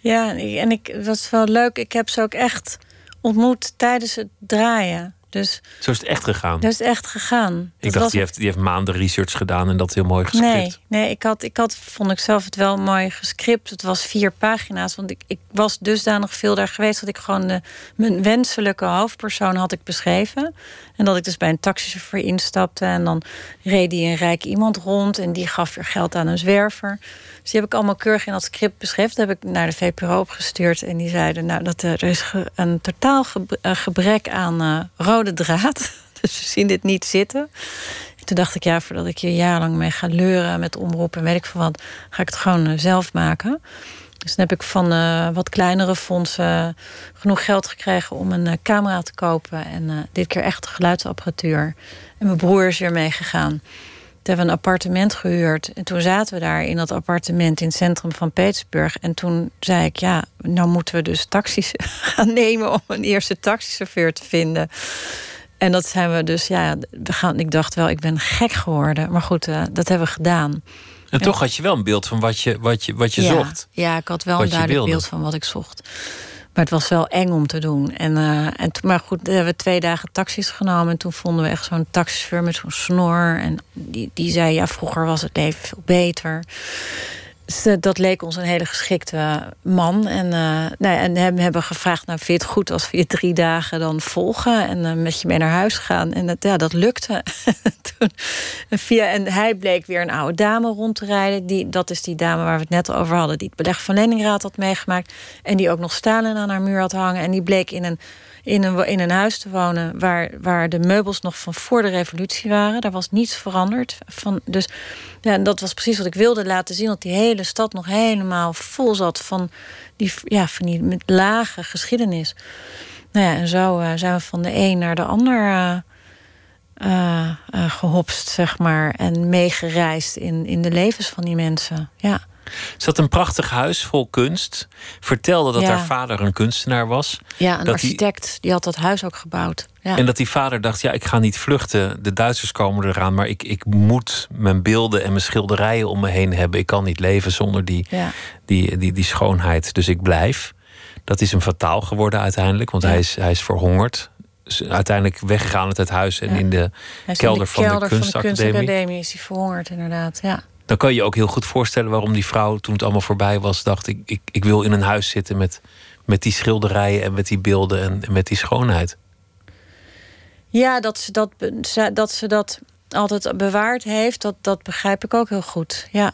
Ja, en ik, is wel leuk. Ik heb ze ook echt ontmoet tijdens het draaien. Dus, Zo is het echt gegaan. Dat is echt gegaan. Ik dacht, die, heeft, die heeft maanden research gedaan en dat heel mooi gescript. Nee, nee ik, had, ik had, vond ik zelf het wel mooi gescript. Het was vier pagina's. Want ik, ik was dusdanig veel daar geweest dat ik gewoon de, mijn wenselijke hoofdpersoon had ik beschreven. En dat ik dus bij een taxichauffeur instapte. En dan reed die een rijk iemand rond. En die gaf weer geld aan een zwerver. Dus die heb ik allemaal keurig in dat script beschreven. Dat heb ik naar de VPRO opgestuurd. En die zeiden, nou, dat er is een totaal eh, gebrek aan uh, rode draad. (laughs) Dus we zien dit niet zitten. En toen dacht ik, ja, voordat ik hier jarenlang mee ga leuren met omroep en weet ik veel wat, ga ik het gewoon uh, zelf maken. Dus dan heb ik van uh, wat kleinere fondsen genoeg geld gekregen om een uh, camera te kopen. En dit keer echt geluidsapparatuur. En mijn broer is weer meegegaan. Hebben we een appartement gehuurd. En toen zaten we daar in dat appartement in het centrum van Petersburg. En toen zei ik, ja, nou moeten we dus taxis (laughs) gaan nemen om een eerste taxichauffeur te vinden. En dat zijn we dus, ja, we gaan, ik dacht wel, ik ben gek geworden. Maar goed, uh, dat hebben we gedaan. En toch had je wel een beeld van wat je, wat je, wat je ja, zocht. Ja, ik had wel een duidelijk beeld van wat ik zocht. Maar het was wel eng om te doen. En, uh, en maar goed, we hebben twee dagen taxis genomen. En toen vonden we echt zo'n taxichauffeur met zo'n snor. En die, die zei, ja, vroeger was het leven veel beter. Dat leek ons een hele geschikte man. En, uh, nou, en hem hebben gevraagd: nou, vind je het goed als we je drie dagen dan volgen en uh, met je mee naar huis gaan? En dat, ja, dat lukte. (laughs) Toen, via, en hij bleek weer een oude dame rond te rijden. Die, dat is die dame waar we het net over hadden, die het beleg van Leningrad had meegemaakt. En die ook nog Stalin aan haar muur had hangen. En die bleek in een in een, in een huis te wonen waar, waar de meubels nog van voor de revolutie waren. Daar was niets veranderd. Van, dus ja, dat was precies wat ik wilde laten zien. Dat die hele stad nog helemaal vol zat van die, ja, van die met lage geschiedenis. Nou ja, en zo uh, zijn we van de een naar de ander uh, gehopst, zeg maar. En meegereisd in, in de levens van die mensen. Ja. Ze had een prachtig huis vol kunst. Vertelde dat Ja. haar vader een kunstenaar was. Ja, een Dat architect. Die... had dat huis ook gebouwd. Ja. En dat die vader dacht: ja, ik ga niet vluchten. De Duitsers komen eraan, maar ik, ik moet mijn beelden en mijn schilderijen om me heen hebben. Ik kan niet leven zonder die, ja. die, die, die schoonheid. Dus ik blijf. Dat is hem fataal geworden uiteindelijk, want hij, is, hij is verhongerd. Uiteindelijk weggegaan uit het huis en Ja. in de kelder, van, de van de kunstacademie is hij verhongerd, inderdaad. Ja. Dan kan je je ook heel goed voorstellen waarom die vrouw, toen het allemaal voorbij was, dacht: ik, ik, ik wil in een huis zitten met, met die schilderijen en met die beelden en, en met die schoonheid. Ja, dat ze dat, dat ze dat altijd bewaard heeft, dat, dat begrijp ik ook heel goed. Ja.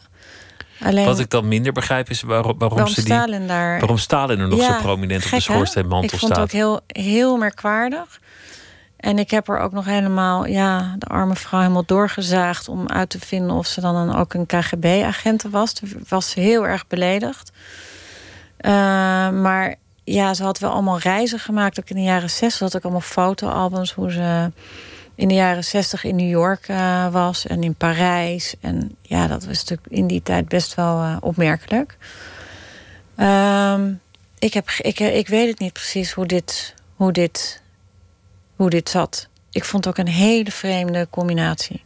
Alleen Wat ik dan minder begrijp is waarom, waarom, waarom ze die, Stalin daar. waarom Stalin er nog Ja, zo prominent op de schoorsteenmantel Ik vond het staat. ook heel, heel merkwaardig. En ik heb er ook nog helemaal, ja, de arme vrouw helemaal doorgezaagd om uit te vinden of ze dan ook een KGB-agent was. Toen was ze heel erg beledigd. Eh, maar ja, ze had wel allemaal reizen gemaakt, ook in de jaren 60. Ze had ook allemaal fotoalbums hoe ze in de jaren 60 in New York eh, was en in Parijs. En ja, dat was natuurlijk in die tijd best wel eh, opmerkelijk. Ehm, ik, heb, ik, ik weet het niet precies hoe dit, hoe, dit, hoe dit zat. Ik vond het ook een hele vreemde combinatie.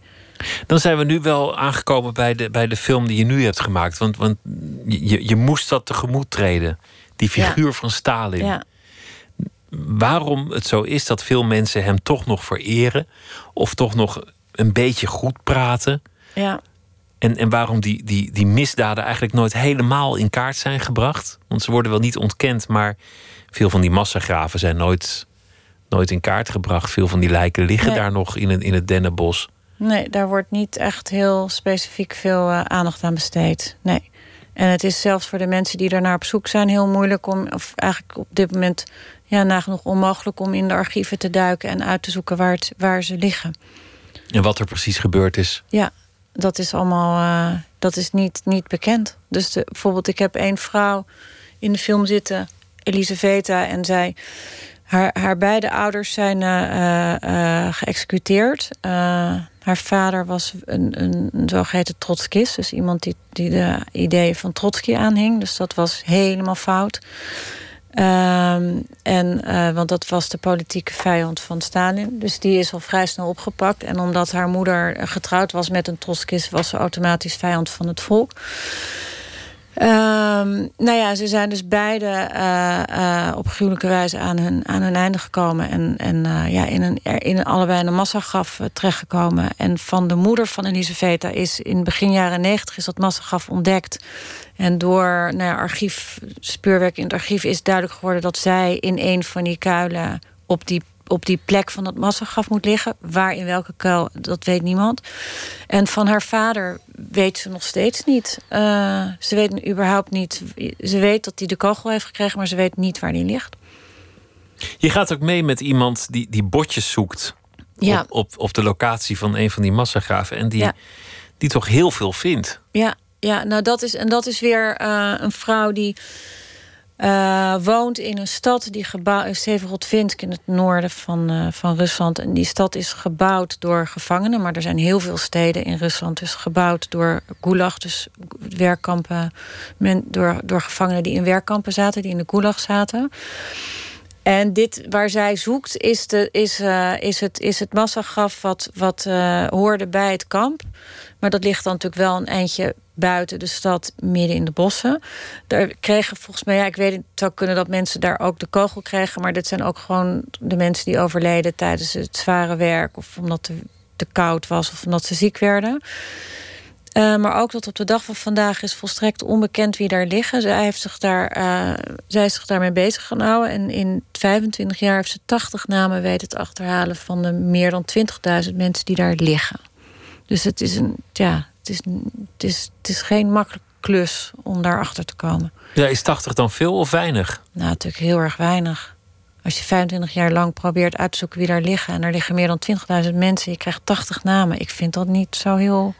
Dan zijn we nu wel aangekomen bij de, bij de film die je nu hebt gemaakt. Want, want je, je moest dat tegemoet treden. Die figuur van Stalin. Ja. Waarom het zo is dat veel mensen hem toch nog vereren. Of toch nog een beetje goed praten. Ja. En, en waarom die, die, die misdaden eigenlijk nooit helemaal in kaart zijn gebracht. Want ze worden wel niet ontkend, maar veel van die massagraven zijn nooit, nooit in kaart gebracht. Veel van die lijken liggen Nee. daar nog in het, in het dennenbos. Nee, daar wordt niet echt heel specifiek veel eh, aandacht aan besteed. Nee. En het is zelfs voor de mensen die daarnaar op zoek zijn heel moeilijk om, of eigenlijk op dit moment ja, nagenoeg onmogelijk om in de archieven te duiken en uit te zoeken waar, het, waar ze liggen. En wat er precies gebeurd is. Ja, dat is allemaal eh, dat is niet, niet bekend. Dus de, bijvoorbeeld, ik heb één vrouw in de film zitten, Elisaveta, en zij. Haar, haar beide ouders zijn uh, geëxecuteerd. haar vader was een, een, zogeheten trotskist. Dus iemand die, die de ideeën van Trotsky aanhing. Dus dat was helemaal fout. Ehm, en, want dat was de politieke vijand van Stalin. Dus die is al vrij snel opgepakt. En omdat haar moeder getrouwd was met een trotskist... was ze automatisch vijand van het volk. Um, nou ja, ze zijn dus beide uh, uh, op gruwelijke wijze aan hun, aan hun einde gekomen. En, en uh, ja, in, een, in een, allebei een massagraf terechtgekomen. En van de moeder van Elisaveta is in begin jaren negentig is dat massagraf ontdekt. En door nou ja, archief, speurwerk in het archief is duidelijk geworden dat zij in een van die kuilen op die op die plek van dat massagraf moet liggen. Waar in welke kuil, dat weet niemand. En van haar vader weet ze nog steeds niet. Uh, ze weet überhaupt niet. Ze weet dat hij de kogel heeft gekregen, maar ze weet niet waar die ligt. Je gaat ook mee met iemand die, die botjes zoekt. Ja. Op, op, op de locatie van een van die massagraven. En die, ja. die toch heel veel vindt. Ja, ja nou dat is, en dat is weer uh, een vrouw die uh, woont in een stad die gebouwd is, Severodvinsk in het noorden van, uh, van Rusland. En die stad is gebouwd door gevangenen, maar er zijn heel veel steden in Rusland dus gebouwd door gulag, dus werkkampen, men, door, door gevangenen die in werkkampen zaten, die in de gulag zaten. En dit waar zij zoekt is, de, is, is, het, is het massagraf wat, wat hoorde bij het kamp. Maar dat ligt dan natuurlijk wel een eindje buiten de stad, midden in de bossen. Daar kregen volgens mij, ja, ik weet het zou kunnen dat mensen daar ook de kogel kregen, maar dit zijn ook gewoon de mensen die overleden tijdens het zware werk, of omdat het te koud was, of omdat ze ziek werden. Uh, maar ook dat op de dag van vandaag is volstrekt onbekend wie daar liggen. Zij, heeft zich daar, uh, zij is zich daarmee bezig gaan. En in 25 jaar heeft ze 80 namen weten te achterhalen van de meer dan 20.000 mensen die daar liggen. Dus het is een, ja, het is, het is, het is geen makkelijke klus om daarachter te komen. Ja, is 80 dan veel of weinig? Nou, natuurlijk heel erg weinig. Als je 25 jaar lang probeert uit te zoeken wie daar liggen... en er liggen meer dan 20.000 mensen, je krijgt 80 namen. Ik vind dat niet zo heel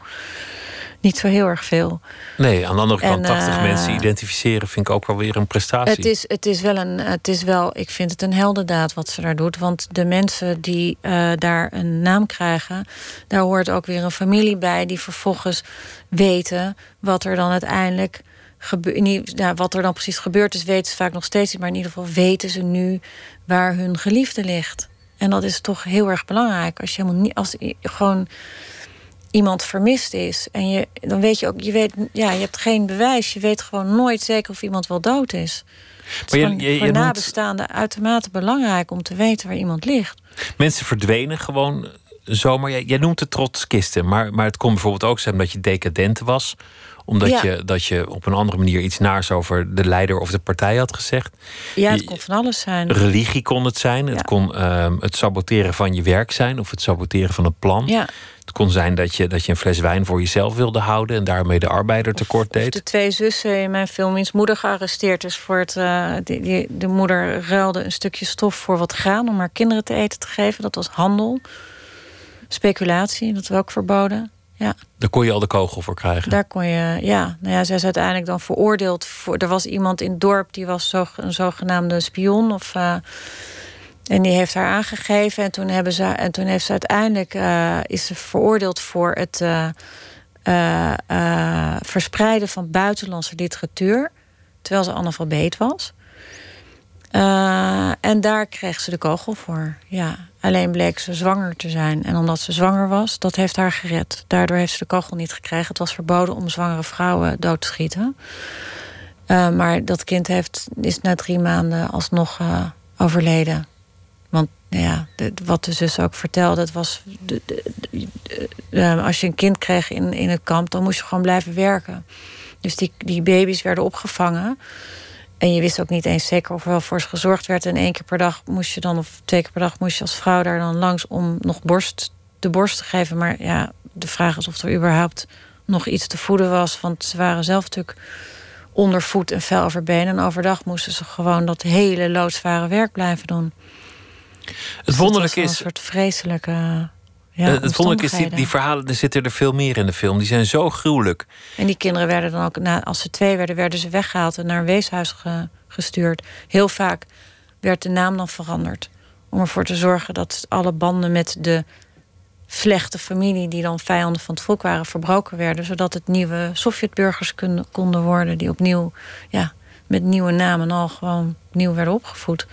niet zo heel erg veel. Nee, aan de andere kant, 80 uh, mensen identificeren vind ik ook wel weer een prestatie. Het is, het is wel een, het is wel, ik vind het een heldendaad wat ze daar doet. Want de mensen die uh, daar een naam krijgen, daar hoort ook weer een familie bij die vervolgens weten wat er dan uiteindelijk gebeurt. Nou, wat er dan precies gebeurd is, weten ze vaak nog steeds niet. Maar in ieder geval weten ze nu waar hun geliefde ligt. En dat is toch heel erg belangrijk. Als je helemaal niet, als gewoon iemand vermist is. En je, dan weet je ook, je weet, ja, je hebt geen bewijs. Je weet gewoon nooit zeker of iemand wel dood is. Maar je, je, voor nabestaanden noemt... uitermate belangrijk om te weten waar iemand ligt. Mensen verdwenen gewoon zomaar. Jij, jij noemt het trotskisten, maar, maar het kon bijvoorbeeld ook zijn dat je decadent was omdat Ja. je, dat je op een andere manier iets naars over de leider of de partij had gezegd. Ja, het Je- kon van alles zijn. Religie kon het zijn. Het kon ehm, het saboteren van je werk zijn of het saboteren van het plan. Ja. Het kon zijn dat je, dat je een fles wijn voor jezelf wilde houden en daarmee de arbeider tekort Of deed. de twee zussen in mijn film, wiens moeder gearresteerd is voor het. eh, die, die, de moeder ruilde een stukje stof voor wat graan om haar kinderen te eten te geven. Dat was handel. Speculatie, dat was ook verboden. Ja, Daar kon je al de kogel voor krijgen. daar kon je. Ja, nou ja, zij is uiteindelijk dan veroordeeld. Voor, er was iemand in het dorp die was zo, een zogenaamde spion. Of, eh, en die heeft haar aangegeven. En toen, hebben ze, en toen heeft ze uiteindelijk eh, is ze veroordeeld voor het eh, eh, verspreiden van buitenlandse literatuur. Terwijl ze analfabeet was. En daar kreeg ze de kogel voor. Ja. Alleen bleek ze zwanger te zijn. En omdat ze zwanger was, dat heeft haar gered. Daardoor heeft ze de kogel niet gekregen. Het was verboden om zwangere vrouwen dood te schieten. Maar dat kind heeft, is na drie maanden alsnog overleden. Nou ja, wat de zus ook vertelde, het was. De, de- de- eh, als je een kind kreeg in, in het kamp, dan moest je gewoon blijven werken. Dus die, die baby's werden opgevangen. En je wist ook niet eens zeker of er wel voor ze gezorgd werd. En één keer per dag moest je dan, of twee keer per dag moest je als vrouw daar dan langs om nog borst, de borst te geven. Maar ja, de vraag is of er überhaupt nog iets te voeden was. Want ze waren zelf natuurlijk onder voet en vel over benen. En overdag moesten ze gewoon dat hele loodzware werk blijven doen. Het wel is, Een soort vreselijke. Ja, het wonderlijke is die, die verhalen, er zitten er veel meer in de film. Die zijn zo gruwelijk. En die kinderen werden dan ook, als ze twee werden, werden ze weggehaald en naar een weeshuis ge- gestuurd. Heel vaak werd de naam dan veranderd. Om ervoor te zorgen dat alle banden met de vlechte familie, die dan vijanden van het volk waren, verbroken werden. Zodat het nieuwe Sovjetburgers konden worden, die opnieuw ja, met nieuwe namen al gewoon nieuw werden opgevoed.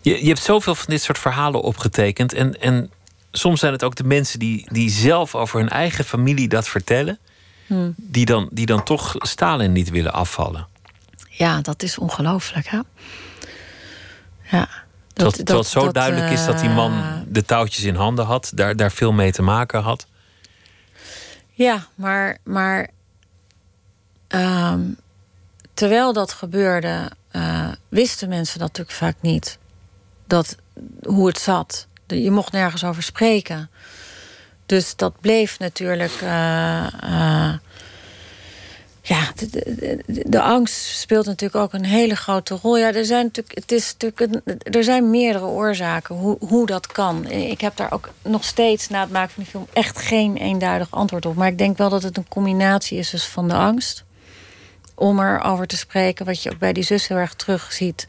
Je, je hebt zoveel van dit soort verhalen opgetekend. En, en soms zijn het ook de mensen die, die zelf over hun eigen familie dat vertellen, hmm. die, dan, die dan toch Stalin niet willen afvallen. Ja, dat is ongelooflijk, hè? Ja. Dat, dat, het zo duidelijk is dat die man eh, de touwtjes in handen had, daar, daar veel mee te maken had. Ja, maar, maar ehm, terwijl dat gebeurde, uh, wisten mensen dat natuurlijk vaak niet. Dat, hoe het zat. Je mocht nergens over spreken. Dus dat bleef natuurlijk. Uh, ja, de, angst speelt natuurlijk ook een hele grote rol. Ja, er zijn natuurlijk, het is natuurlijk een, er zijn meerdere oorzaken hoe, hoe dat kan. Ik heb daar ook nog steeds na het maken van die film echt geen eenduidig antwoord op. Maar ik denk wel dat het een combinatie is dus van de angst. Om erover te spreken, wat je ook bij die zus heel erg terugziet.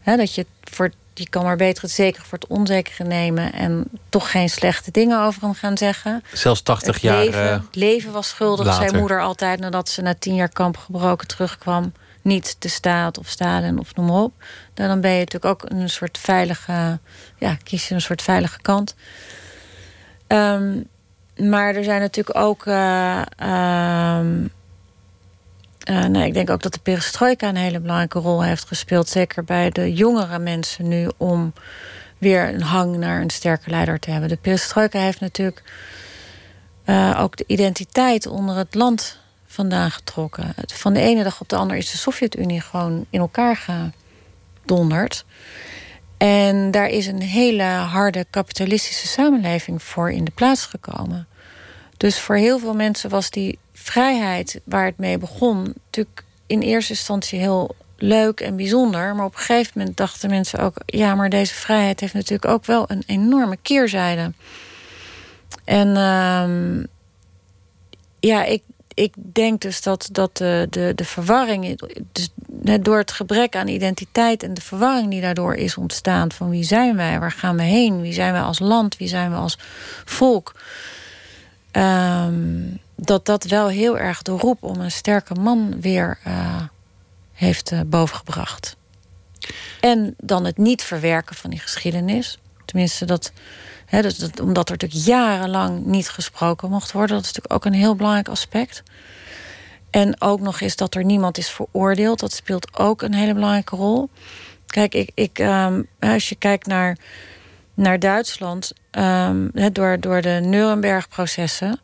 Hè, dat je voor je kan maar beter het zeker voor het onzekere nemen en toch geen slechte dingen over hem gaan zeggen. Zelfs 80 jaar. Leven, uh, leven was schuldig, zijn moeder altijd nadat ze na tien jaar kamp gebroken terugkwam. Niet de staat of Stalin of noem maar op. Dan ben je natuurlijk ook een soort veilige. Ja, kies je een soort veilige kant. Um, maar er zijn natuurlijk ook. Uh, uh, ik denk ook dat de perestroika een hele belangrijke rol heeft gespeeld. Zeker bij de jongere mensen nu om weer een hang naar een sterke leider te hebben. De perestroika heeft natuurlijk uh, ook de identiteit onder het land vandaan getrokken. Van de ene dag op de andere is de Sovjet-Unie gewoon in elkaar gedonderd. En daar is een hele harde kapitalistische samenleving voor in de plaats gekomen. Dus voor heel veel mensen was die vrijheid waar het mee begon, natuurlijk in eerste instantie heel leuk en bijzonder. Maar op een gegeven moment dachten mensen ook: ja, maar deze vrijheid heeft natuurlijk ook wel een enorme keerzijde. En uh, ja, ik, ik denk dus dat, dat de, de, de verwarring, dus door het gebrek aan identiteit en de verwarring die daardoor is ontstaan: van wie zijn wij, waar gaan we heen, wie zijn wij als land, wie zijn we als volk. Um, dat dat wel heel erg de roep om een sterke man weer uh, heeft uh, bovengebracht. En dan het niet verwerken van die geschiedenis. Tenminste, dat, hè, dus dat, omdat er natuurlijk jarenlang niet gesproken mocht worden. Dat is natuurlijk ook een heel belangrijk aspect. En ook nog eens dat er niemand is veroordeeld. Dat speelt ook een hele belangrijke rol. Kijk, ik, ik, um, als je kijkt naar, naar Duitsland... Um, door, door de Nuremberg-processen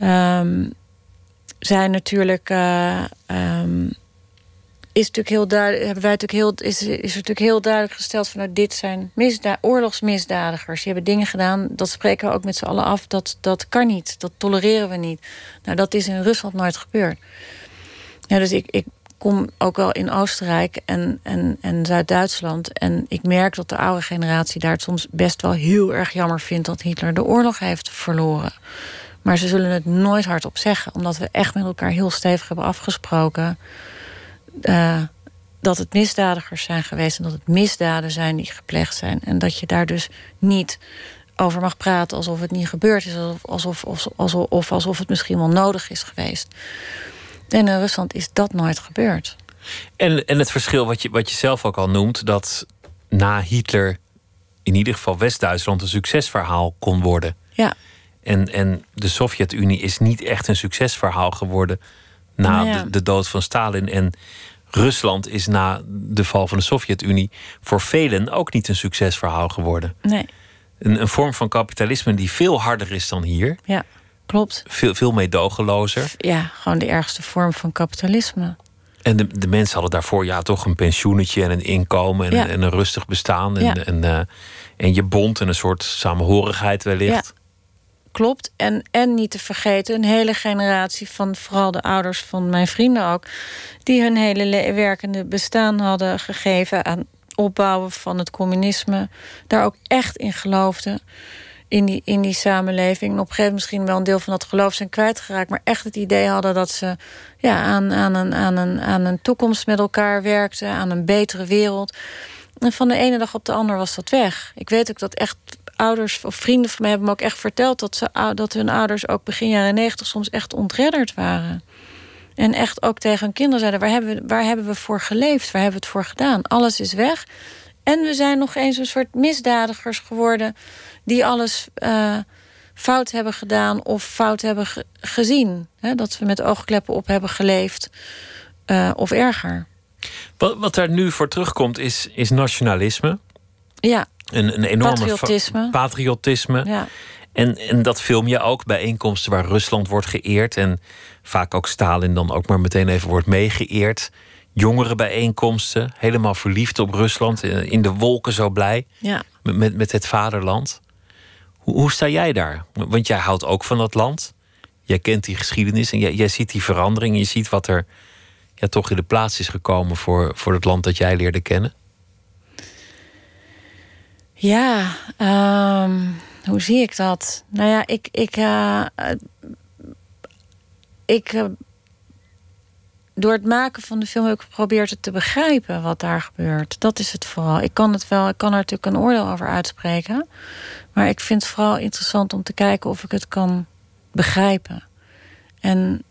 um, zijn natuurlijk. Uh, um, is natuurlijk heel hebben wij natuurlijk heel, is, is er natuurlijk heel duidelijk gesteld van dit zijn misda oorlogsmisdadigers. Die hebben dingen gedaan, dat spreken we ook met z'n allen af. Dat, dat kan niet, dat tolereren we niet. Nou, dat is in Rusland nooit gebeurd. Ja, dus ik, ik kom ook wel in Oostenrijk en, en, en Zuid-Duitsland. En ik merk dat de oude generatie daar het soms best wel heel erg jammer vindt dat Hitler de oorlog heeft verloren. Maar ze zullen het nooit hardop zeggen, omdat we echt met elkaar heel stevig hebben afgesproken. Uh, dat het misdadigers zijn geweest en dat het misdaden zijn die gepleegd zijn. En dat je daar dus niet over mag praten alsof het niet gebeurd is, alsof, alsof, alsof, of alsof het misschien wel nodig is geweest. En in Rusland is dat nooit gebeurd. En, en het verschil wat je, wat je zelf ook al noemt, dat na Hitler in ieder geval West-Duitsland een succesverhaal kon worden. Ja. En, en de Sovjet-Unie is niet echt een succesverhaal geworden na nou de, de, dood van Stalin. En Rusland is na de val van de Sovjet-Unie voor velen ook niet een succesverhaal geworden. Nee. Een, een vorm van kapitalisme die veel harder is dan hier. Ja, klopt. Veel, veel meedogenlozer. Ja, gewoon de ergste vorm van kapitalisme. En de, de mensen hadden daarvoor ja, toch een pensioenetje en een inkomen en, en een rustig bestaan. En, ja. en, uh, en je bond en een soort samenhorigheid wellicht. Klopt. En, en niet te vergeten, een hele generatie van vooral de ouders van mijn vrienden ook, die hun hele werkende bestaan hadden gegeven aan opbouwen van het communisme, daar ook echt in geloofden. in die, in die samenleving. En op een gegeven moment misschien wel een deel van dat geloof zijn kwijtgeraakt. Maar echt het idee hadden dat ze ja, aan, aan, een, aan, een, aan een toekomst met elkaar werkten. Aan een betere wereld. En van de ene dag op de andere was dat weg. Ik weet ook dat echt ouders of vrienden van mij hebben me ook echt verteld... dat, ze, dat hun ouders ook begin jaren negentig soms echt ontredderd waren. En echt ook tegen hun kinderen zeiden... Waar hebben, we, waar hebben we voor geleefd? Waar hebben we het voor gedaan? Alles is weg. En we zijn nog eens een soort misdadigers geworden... die alles uh, fout hebben gedaan of fout hebben ge gezien. Dat we met oogkleppen op hebben geleefd. Uh, of erger. Wat, wat er nu voor terugkomt is, is nationalisme. Ja. Een, een enorme patriotisme. patriotisme. Ja. En, en dat film je ook bij bijeenkomsten waar Rusland wordt geëerd. En vaak ook Stalin dan ook maar meteen even wordt meegeëerd. Jongerenbijeenkomsten, helemaal verliefd op Rusland. eh, In de wolken zo blij. Ja. Met, met, met het vaderland. Hoe, hoe sta jij daar? Want jij houdt ook van dat land. Jij kent die geschiedenis en jij, jij ziet die verandering. Je ziet wat er ja, toch in de plaats is gekomen voor, voor het land dat jij leerde kennen. Ja, um, hoe zie ik dat? Nou ja, ik. ik, uh, ik uh, door het maken van de film heb ik geprobeerd het te begrijpen wat daar gebeurt. Dat is het vooral. Ik kan het wel, ik kan er natuurlijk een oordeel over uitspreken. Maar ik vind het vooral interessant om te kijken of ik het kan begrijpen. En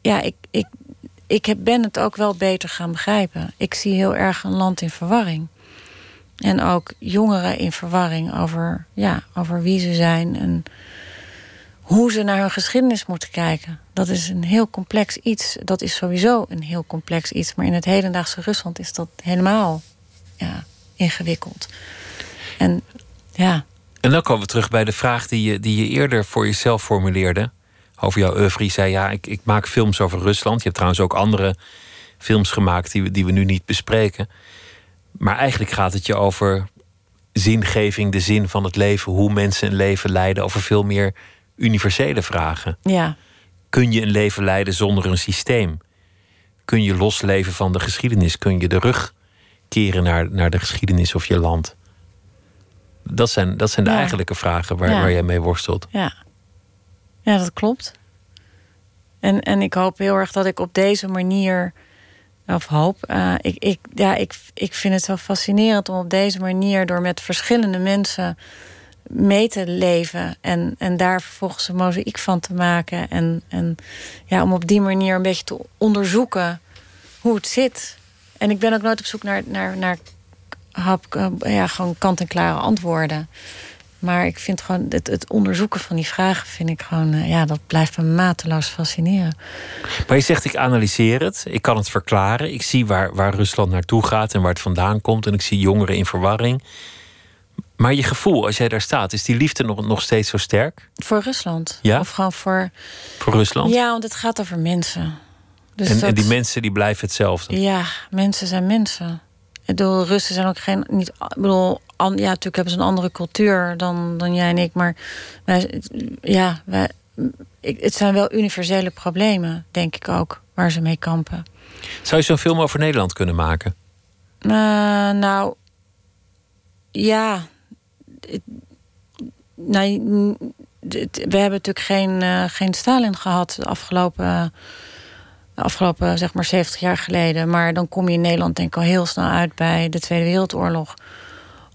ja, ik, ik, ik ben het ook wel beter gaan begrijpen. Ik zie heel erg een land in verwarring. En ook jongeren in verwarring over, ja, over wie ze zijn en hoe ze naar hun geschiedenis moeten kijken. Dat is een heel complex iets. Dat is sowieso een heel complex iets. Maar in het hedendaagse Rusland is dat helemaal ja, ingewikkeld. En ja. En dan komen we terug bij de vraag die je, die je eerder voor jezelf formuleerde. Over jouw oeuvre. Zei, ja, ik, ik maak films over Rusland. Je hebt trouwens ook andere films gemaakt die we, die we nu niet bespreken. Maar eigenlijk gaat het je over zingeving, de zin van het leven, hoe mensen een leven leiden, over veel meer universele vragen. Ja. Kun je een leven leiden zonder een systeem? Kun je losleven van de geschiedenis? Kun je de rug keren naar, naar de geschiedenis of je land? Dat zijn, dat zijn de Ja. eigenlijke vragen waar, Ja. waar jij mee worstelt. Ja, ja dat klopt. En, en ik hoop heel erg dat ik op deze manier. Of hoop. eh, ik, ik, ja, ik, ik vind het zo fascinerend om op deze manier door met verschillende mensen mee te leven. En, en daar vervolgens een mozaïek van te maken. En, en ja, om op die manier een beetje te onderzoeken hoe het zit. En ik ben ook nooit op zoek naar, naar, naar hap, eh, ja, gewoon kant-en-klare antwoorden. Maar ik vind gewoon het, het onderzoeken van die vragen, vind ik gewoon, eh, ja, dat blijft me mateloos fascineren. Maar je zegt, ik analyseer het, ik kan het verklaren. Ik zie waar, waar Rusland naartoe gaat en waar het vandaan komt. En ik zie jongeren in verwarring. Maar je gevoel, als jij daar staat, is die liefde nog, nog steeds zo sterk Voor Rusland. Ja? Of gewoon voor. voor Rusland? Ja, want het gaat over mensen. Dus en, en die mensen die blijven hetzelfde. Ja, mensen zijn mensen. Ik bedoel, Russen zijn ook geen. Niet, ik bedoel, ja, natuurlijk hebben ze een andere cultuur dan, dan jij en ik. Maar wij, ja, wij, ik, het zijn wel universele problemen, denk ik ook, waar ze mee kampen. Zou je zo'n film over Nederland kunnen maken? Eh, nou, ja. Nou, we hebben natuurlijk geen, eh, geen Stalin gehad de afgelopen, de afgelopen zeg maar 70 jaar geleden. Maar dan kom je in Nederland denk ik al heel snel uit bij de Tweede Wereldoorlog.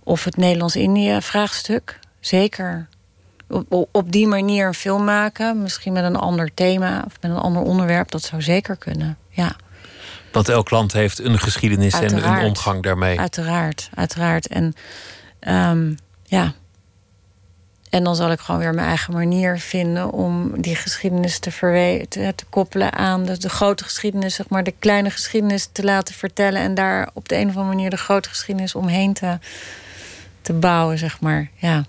Of het Nederlands-Indië-vraagstuk. Zeker. Op, op- die manier een film maken, misschien met een ander thema of met een ander onderwerp, dat zou zeker kunnen. Ja. Want elk land heeft een geschiedenis en een omgang daarmee. Uiteraard, uiteraard. En ehm, ja. En dan zal ik gewoon weer mijn eigen manier vinden om die geschiedenis te, verwe- te, te koppelen aan de, de grote geschiedenis, zeg maar, de kleine geschiedenis te laten vertellen. En daar op de een of andere manier de grote geschiedenis omheen te, te bouwen, zeg maar. Ja.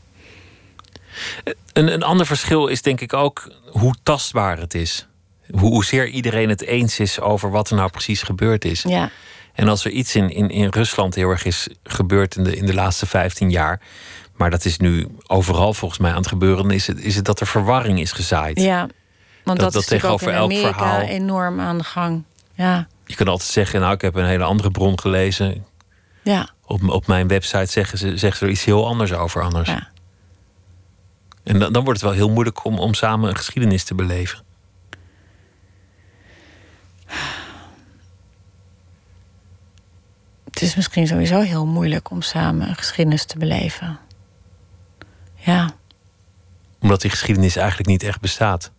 Een, een ander verschil is denk ik ook hoe tastbaar het is. Hoe, hoezeer iedereen het eens is over wat er nou precies gebeurd is. ja. En als er iets in, in, in Rusland heel erg is gebeurd in de, in de laatste 15 jaar. Maar dat is nu overal volgens mij aan het gebeuren. Is het, is het dat er verwarring is gezaaid. Ja. Want dat, dat is ook tegenover elk verhaal- enorm aan de gang. Ja. Je kan altijd zeggen, nou ik heb een hele andere bron gelezen. Ja. Op, op mijn website zeggen ze, zeggen ze er iets heel anders over anders. Ja. En dan, dan wordt het wel heel moeilijk om, om samen een geschiedenis te beleven. Het is misschien sowieso heel moeilijk om samen een geschiedenis te beleven. Ja. Omdat die geschiedenis eigenlijk niet echt bestaat.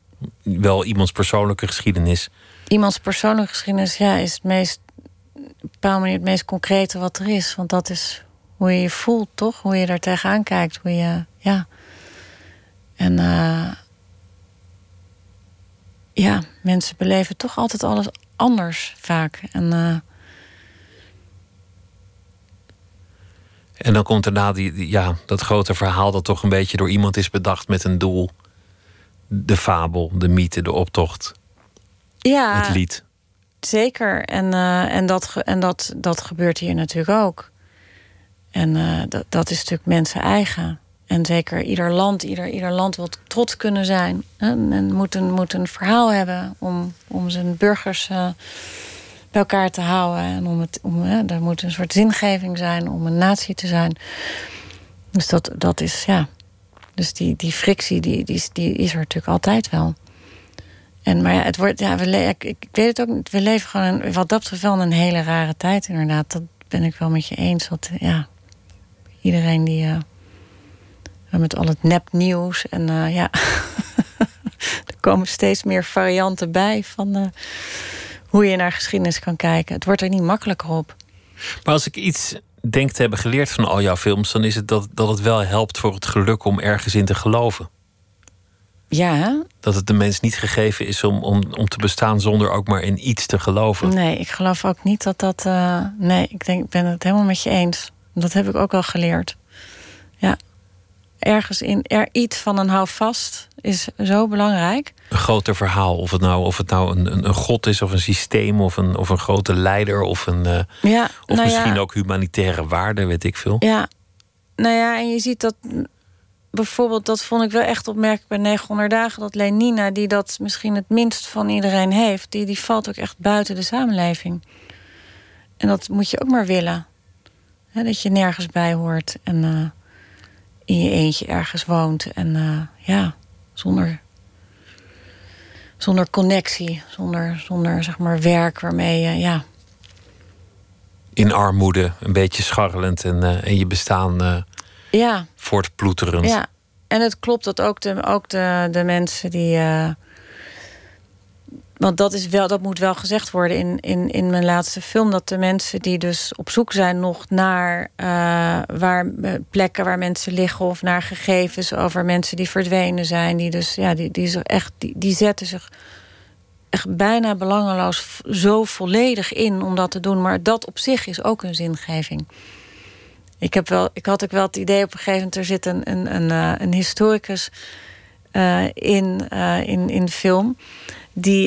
Wel iemands persoonlijke geschiedenis. Iemands persoonlijke geschiedenis ja, is het meest, een bepaalde manier het meest concrete wat er is. Want dat is hoe je je voelt, toch? Hoe je daar tegenaan kijkt. Hoe je, ja. En uh, ja, mensen beleven toch altijd alles anders vaak. En, uh, en dan komt daarna die, die, ja, dat grote verhaal dat toch een beetje door iemand is bedacht met een doel. De fabel, de mythe, de optocht. Ja, het lied. Zeker. En, uh, en, dat, en dat, dat gebeurt hier natuurlijk ook. En uh, dat, dat is natuurlijk mensen eigen. En zeker ieder land, ieder, ieder land wil trots kunnen zijn. En, en moet, een, moet een verhaal hebben om, om zijn burgers uh, bij elkaar te houden. En om het, om, uh, er moet een soort zingeving zijn om een natie te zijn. Dus dat, dat is, ja. Dus die, die frictie, die, die, die is er natuurlijk altijd wel. En, maar ja, het wordt, ja, we ik, weet het ook. We leven gewoon, een, wat dat betreft, wel een hele rare tijd, inderdaad. Dat ben ik wel met je eens. Dat, ja, iedereen die. Uh, met al het nepnieuws. En uh, ja, (laughs) er komen steeds meer varianten bij van uh, hoe je naar geschiedenis kan kijken. Het wordt er niet makkelijker op. Maar als ik iets denk te hebben geleerd van al jouw films, dan is het dat, dat het wel helpt voor het geluk om ergens in te geloven. Ja. Dat het de mens niet gegeven is om, om, om te bestaan zonder ook maar in iets te geloven. Nee, ik geloof ook niet dat dat. Uh, nee, ik denk, ik ben het helemaal met je eens. Dat heb ik ook al geleerd. Ja ergens in er iets van een houvast is zo belangrijk. Een groter verhaal, of het nou, of het nou een, een, een god is, of een systeem, of een, of een grote leider, of, een, uh, ja, of nou misschien ja, ook humanitaire waarden, weet ik veel. Ja, nou ja, en je ziet dat bijvoorbeeld, dat vond ik wel echt opmerkelijk bij 900 dagen, dat Lenina, die dat misschien het minst van iedereen heeft, die, die valt ook echt buiten de samenleving. En dat moet je ook maar willen. Dat je nergens bij hoort. En. Uh, in je eentje ergens woont. En uh, ja, zonder, zonder connectie, zonder, zonder zeg maar werk waarmee je, ja. In armoede, een beetje scharrelend en, en je bestaan ja. voortploeterend. Ja, en het klopt dat ook de, ook de, de mensen die. want dat, is wel, dat moet wel gezegd worden in, in, in mijn laatste film. Dat de mensen die dus op zoek zijn nog naar uh, waar, plekken waar mensen liggen. Of naar gegevens over mensen die verdwenen zijn. Die dus ja, die, die, echt, die, die zetten zich echt bijna belangeloos zo volledig in om dat te doen. Maar dat op zich is ook een zingeving. Ik, heb wel, ik had ook wel het idee op een gegeven moment... er zit een, een, een, uh, een historicus uh, in, in, in de film die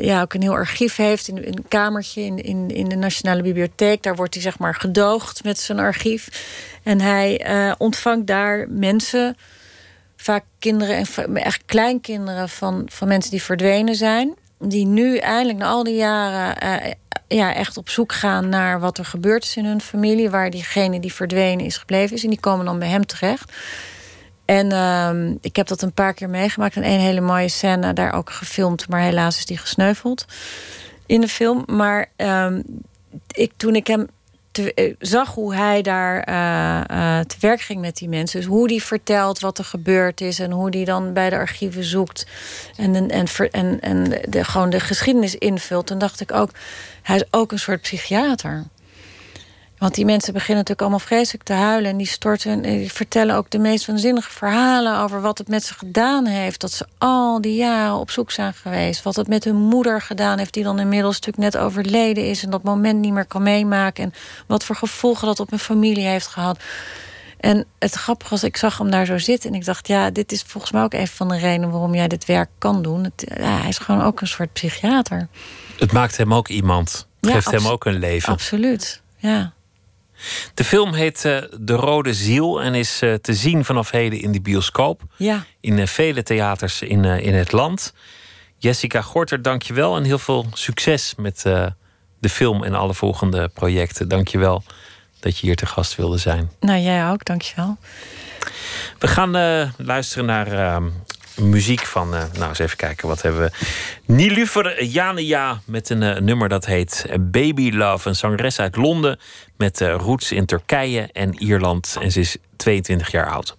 ja, ook een heel archief heeft in, in een kamertje in, in, in de Nationale Bibliotheek. Daar wordt hij zeg maar gedoogd met zijn archief. En hij ontvangt daar mensen, vaak kinderen en echt kleinkinderen van, van mensen die verdwenen zijn. Die nu eindelijk na al die jaren ja, echt op zoek gaan naar wat er gebeurd is in hun familie. Waar diegene die verdwenen is gebleven is. En die komen dan bij hem terecht. En uh, ik heb dat een paar keer meegemaakt. En een hele mooie scène daar ook gefilmd. Maar helaas is die gesneuveld in de film. Maar uh, ik, toen ik hem te, zag hoe hij daar uh, te werk ging met die mensen. Dus hoe die vertelt wat er gebeurd is. En hoe die dan bij de archieven zoekt. En, en, en, en, en de, gewoon de geschiedenis invult. Dan dacht ik ook, hij is ook een soort psychiater. Want die mensen beginnen natuurlijk allemaal vreselijk te huilen. En die storten en die vertellen ook de meest waanzinnige verhalen over wat het met ze gedaan heeft. Dat ze al die jaren op zoek zijn geweest. Wat het met hun moeder gedaan heeft, die dan inmiddels natuurlijk net overleden is. En dat moment niet meer kan meemaken. En wat voor gevolgen dat op hun familie heeft gehad. En het grappige was, ik zag hem daar zo zitten. En ik dacht, ja, dit is volgens mij ook een van de redenen waarom jij dit werk kan doen. Hij is gewoon ook een soort psychiater. Het maakt hem ook iemand. Het geeft hem ook een leven. Absoluut, ja. De film heet uh, De Rode Ziel en is uh, te zien vanaf heden in de bioscoop. Ja. In uh, vele theaters in, in het land. Jessica Gorter, dank je wel en heel veel succes met de film en alle volgende projecten. Dank je wel dat je hier te gast wilde zijn. Nou, jij ook, dank je wel. We gaan luisteren naar uh, muziek van. Uh, nou, eens even kijken. Wat hebben we? Nilufer Jania met een nummer dat heet Baby Love. Een zangeres uit Londen met roots in Turkije en Ierland. En ze is 22 jaar oud.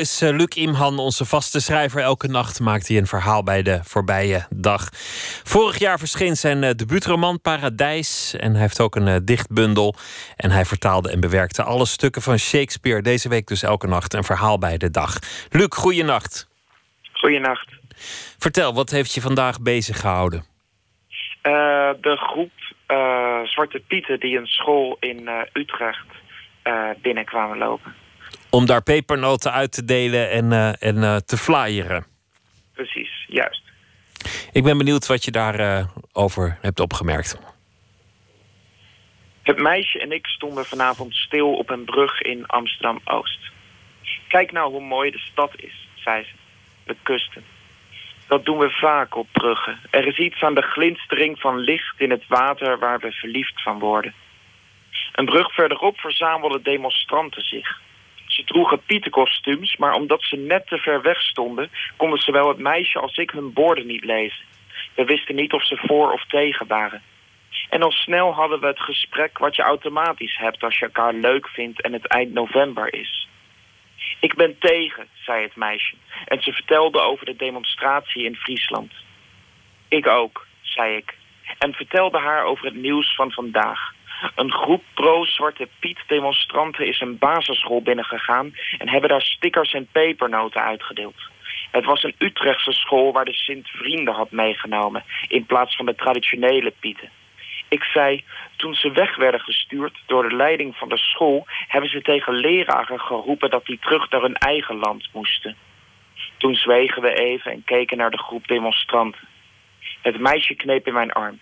Is eh, Luc Imhan onze vaste schrijver. Elke nacht maakt hij een verhaal bij de voorbije dag. Vorig jaar verscheen zijn eh, debuutroman Paradijs. En hij heeft ook een eh, dichtbundel. En hij vertaalde en bewerkte alle stukken van Shakespeare. Deze week dus elke nacht een verhaal bij de dag. Luc, goeienacht. Goeienacht. Vertel, wat heeft je vandaag bezig gehouden? de groep Zwarte Pieten die een school in Utrecht binnenkwamen lopen om daar pepernoten uit te delen en, uh, en uh, te flyeren. Precies, juist. Ik ben benieuwd wat je daarover uh, over hebt opgemerkt. Het meisje en ik stonden vanavond stil op een brug in Amsterdam-Oost. Kijk nou hoe mooi de stad is, zei ze. De kusten. Dat doen we vaak op bruggen. Er is iets aan de glinstering van licht in het water waar we verliefd van worden. Een brug verderop verzamelden demonstranten zich. Ze droegen pietenkostuums, maar omdat ze net te ver weg stonden... konden zowel het meisje als ik hun borden niet lezen. We wisten niet of ze voor of tegen waren. En al snel hadden we het gesprek wat je automatisch hebt... als je elkaar leuk vindt en het eind november is. Ik ben tegen, zei het meisje. En ze vertelde over de demonstratie in Friesland. Ik ook, zei ik. En vertelde haar over het nieuws van vandaag. Een groep pro-Zwarte Piet demonstranten is een basisschool binnengegaan... en hebben daar stickers en pepernoten uitgedeeld. Het was een Utrechtse school waar de Sint vrienden had meegenomen... in plaats van de traditionele pieten. Ik zei, toen ze weg werden gestuurd door de leiding van de school... hebben ze tegen leraren geroepen dat die terug naar hun eigen land moesten. Toen zwegen we even en keken naar de groep demonstranten. Het meisje kneep in mijn arm.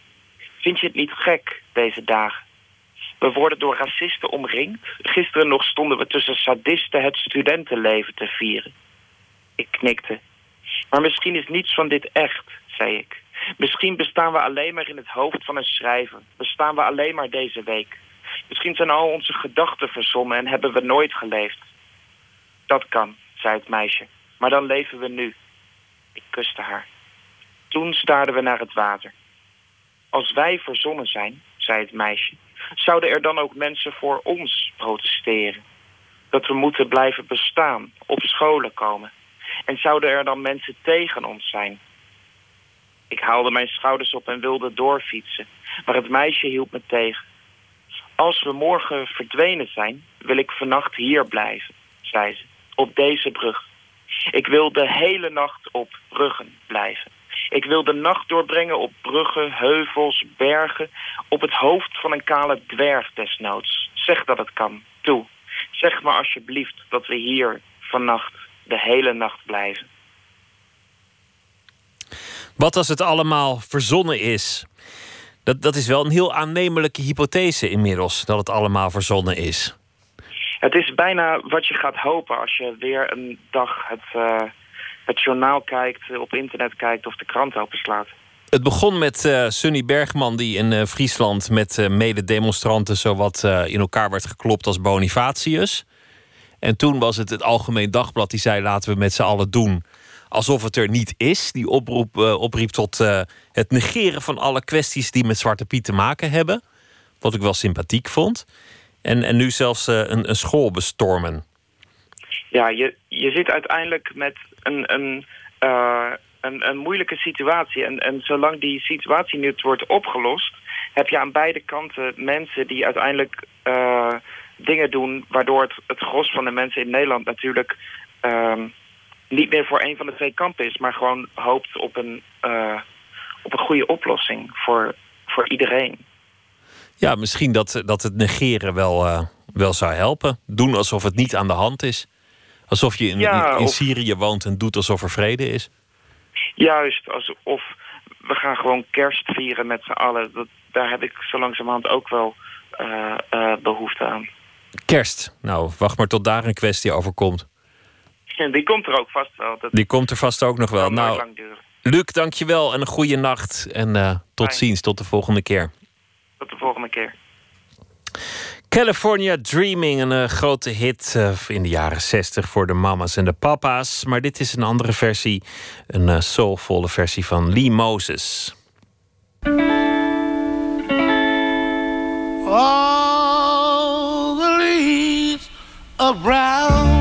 Vind je het niet gek, deze dagen? We worden door racisten omringd. Gisteren nog stonden we tussen sadisten het studentenleven te vieren. Ik knikte. Maar misschien is niets van dit echt, zei ik. Misschien bestaan we alleen maar in het hoofd van een schrijver. Bestaan we alleen maar deze week. Misschien zijn al onze gedachten verzonnen en hebben we nooit geleefd. Dat kan, zei het meisje. Maar dan leven we nu. Ik kuste haar. Toen staarden we naar het water. Als wij verzonnen zijn, zei het meisje, zouden er dan ook mensen voor ons protesteren? Dat we moeten blijven bestaan, op scholen komen. En zouden er dan mensen tegen ons zijn? Ik haalde mijn schouders op en wilde doorfietsen, maar het meisje hield me tegen. Als we morgen verdwenen zijn, wil ik vannacht hier blijven, zei ze, op deze brug. Ik wil de hele nacht op bruggen blijven. Ik wil de nacht doorbrengen op bruggen, heuvels, bergen... op het hoofd van een kale dwerg desnoods. Zeg dat het kan. Toe. Zeg maar alsjeblieft dat we hier vannacht de hele nacht blijven. Wat als het allemaal verzonnen is? Dat, dat is wel een heel aannemelijke hypothese inmiddels, dat het allemaal verzonnen is. Het is bijna wat je gaat hopen als je weer een dag het, uh, het journaal kijkt, op internet kijkt of de krant openslaat. Het begon met uh, Sunny Bergman, die in uh, Friesland met uh, mededemonstranten zowat in elkaar werd geklopt als Bonifatius. En toen was het het Algemeen Dagblad die zei: laten we met z'n allen doen alsof het er niet is. Die oproep opriep tot het negeren van alle kwesties die met Zwarte Piet te maken hebben. Wat ik wel sympathiek vond. En, en nu zelfs een, een school bestormen. Ja, je, je zit uiteindelijk met een, een, uh, een, een moeilijke situatie. En, en zolang die situatie niet wordt opgelost... heb je aan beide kanten mensen die uiteindelijk uh, dingen doen... waardoor het, het gros van de mensen in Nederland natuurlijk... Uh, niet meer voor een van de twee kampen is... maar gewoon hoopt op een, uh, op een goede oplossing voor, voor iedereen. Ja, misschien dat, dat het negeren wel, wel zou helpen. Doen alsof het niet aan de hand is. Alsof je in, Ja, in of- Syrië woont en doet alsof er vrede is. Juist, alsof we gaan gewoon kerst vieren met z'n allen. Dat, daar heb ik zo langzamerhand ook wel eh, eh, behoefte aan. Kerst. Nou, wacht maar tot daar een kwestie over komt. En (laughs) die komt er ook vast wel. Dat Die komt er vast ook nog wel. Nou, lang duren. Luc, dankjewel en een goede nacht. En eh, tot ziens, tot de volgende keer. Tot de volgende keer. California Dreaming, een eh, grote hit eh, in de jaren 60 voor de mama's en de papa's. Maar dit is een andere versie, een eh, soulvolle versie van Lee Moses. All the leaves brown.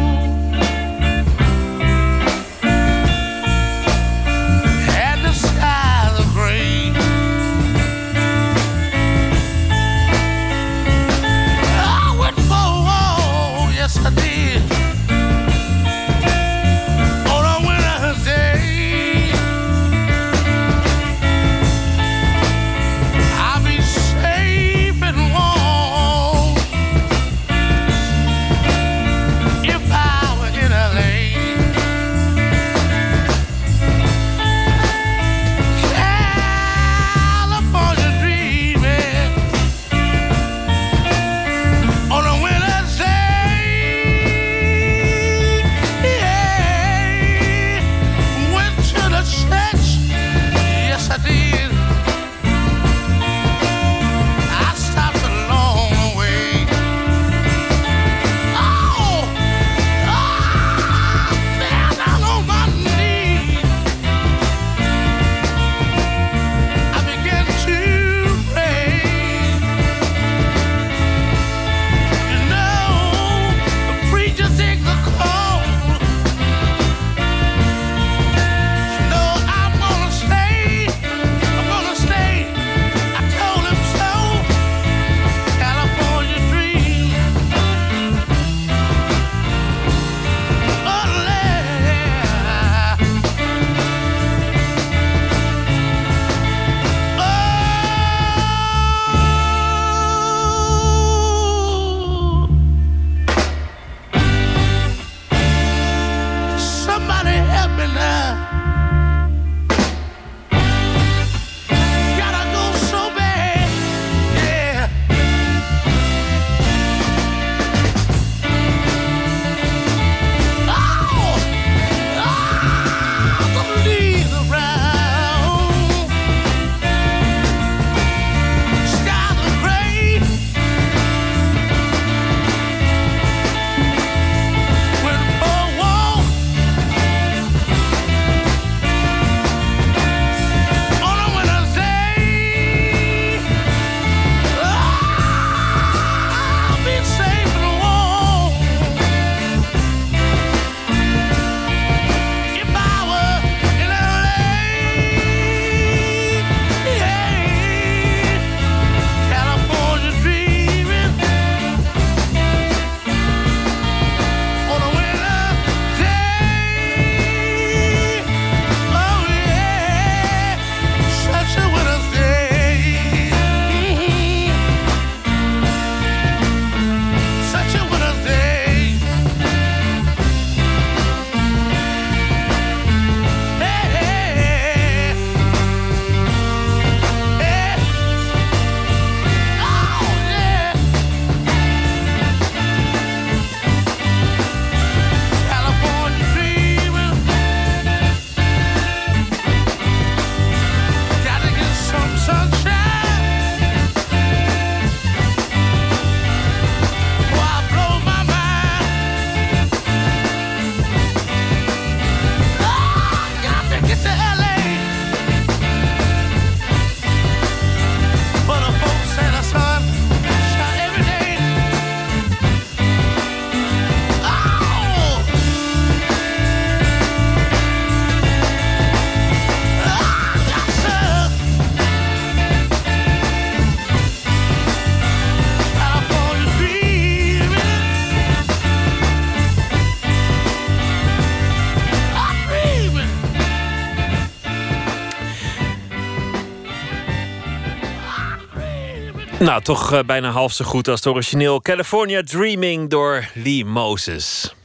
Nou, toch uh, bijna half zo goed als het origineel California Dreaming door Lee Moses.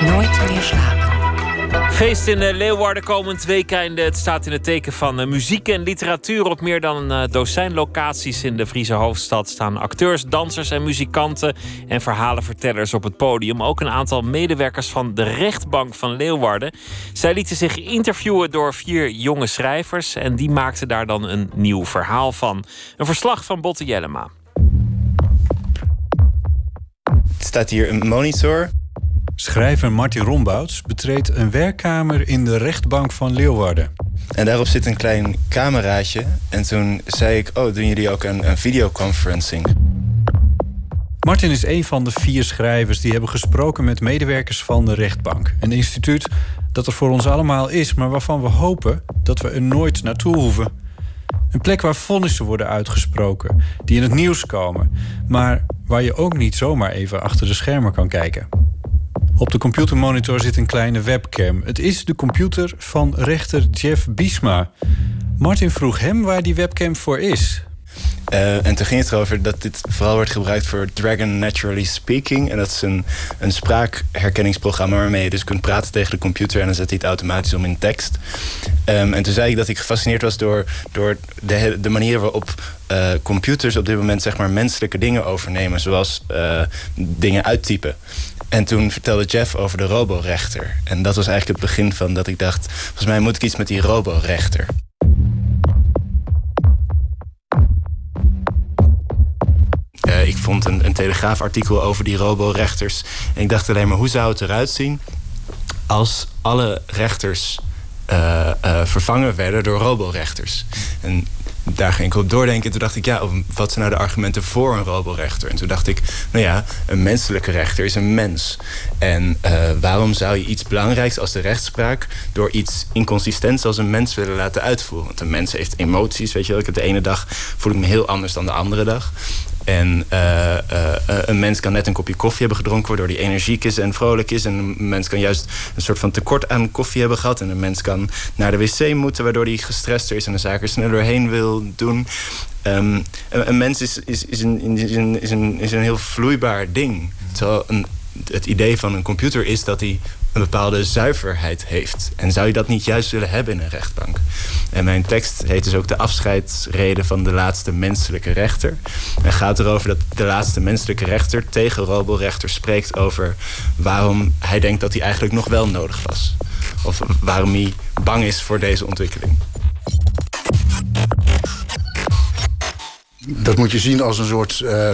Nooit meer slapen. Feest in Leeuwarden komend weekend. Het staat in het teken van uh, muziek en literatuur. Op meer dan een dozijn locaties in de Friese hoofdstad staan acteurs, dansers en muzikanten en verhalenvertellers op het podium. Ook een aantal medewerkers van de rechtbank van Leeuwarden. Zij lieten zich interviewen door vier jonge schrijvers en die maakten daar dan een nieuw verhaal van. Een verslag van Botte Jellema. Het staat hier een monitor Schrijver Martin Rombouts betreedt een werkkamer in de rechtbank van Leeuwarden. En daarop zit een klein cameraatje. En toen zei ik, oh, doen jullie ook een, een videoconferencing? Martin is een van de vier schrijvers die hebben gesproken met medewerkers van de rechtbank. Een instituut dat er voor ons allemaal is, maar waarvan we hopen dat we er nooit naartoe hoeven. Een plek waar vonnissen worden uitgesproken, die in het nieuws komen, maar waar je ook niet zomaar even achter de schermen kan kijken. Op de computermonitor zit een kleine webcam. Het is de computer van rechter Jeff Biesma. Martin vroeg hem waar die webcam voor is. Uh, en toen ging het erover dat dit vooral wordt gebruikt voor Dragon Naturally Speaking. En dat is een, een spraakherkenningsprogramma waarmee je dus kunt praten tegen de computer en dan zet hij het automatisch om in tekst. Um, en toen zei ik dat ik gefascineerd was door, door de, de manier waarop uh, computers op dit moment zeg maar menselijke dingen overnemen, zoals uh, dingen uittypen. En toen vertelde Jeff over de roborechter. En dat was eigenlijk het begin van dat ik dacht... volgens mij moet ik iets met die roborechter. Uh, ik vond een, een telegraafartikel over die roborechters. En ik dacht alleen maar, hoe zou het eruit zien... als alle rechters uh, uh, vervangen werden door roborechters? En daar ging ik op doordenken. Toen dacht ik, ja, wat zijn nou de argumenten voor een roborechter? En toen dacht ik, nou ja, een menselijke rechter is een mens. En uh, waarom zou je iets belangrijks als de rechtspraak... door iets inconsistents als een mens willen laten uitvoeren? Want een mens heeft emoties, weet je wel. Ik heb de ene dag voel ik me heel anders dan de andere dag. En uh, uh, een mens kan net een kopje koffie hebben gedronken... waardoor hij energiek is en vrolijk is. En een mens kan juist een soort van tekort aan koffie hebben gehad. En een mens kan naar de wc moeten... waardoor hij gestrester is en de zaken sneller doorheen wil doen. Um, een, mens is, is, is, een, is, een, is, een, is een heel vloeibaar ding. Een, het idee van een computer is dat hij een bepaalde zuiverheid heeft. En zou je dat niet juist willen hebben in een rechtbank? En mijn tekst heet dus ook de afscheidsreden van de laatste menselijke rechter. En gaat erover dat de laatste menselijke rechter tegen roborechter spreekt over waarom hij denkt dat hij eigenlijk nog wel nodig was. Of waarom hij bang is voor deze ontwikkeling. Dat moet je zien als een soort uh,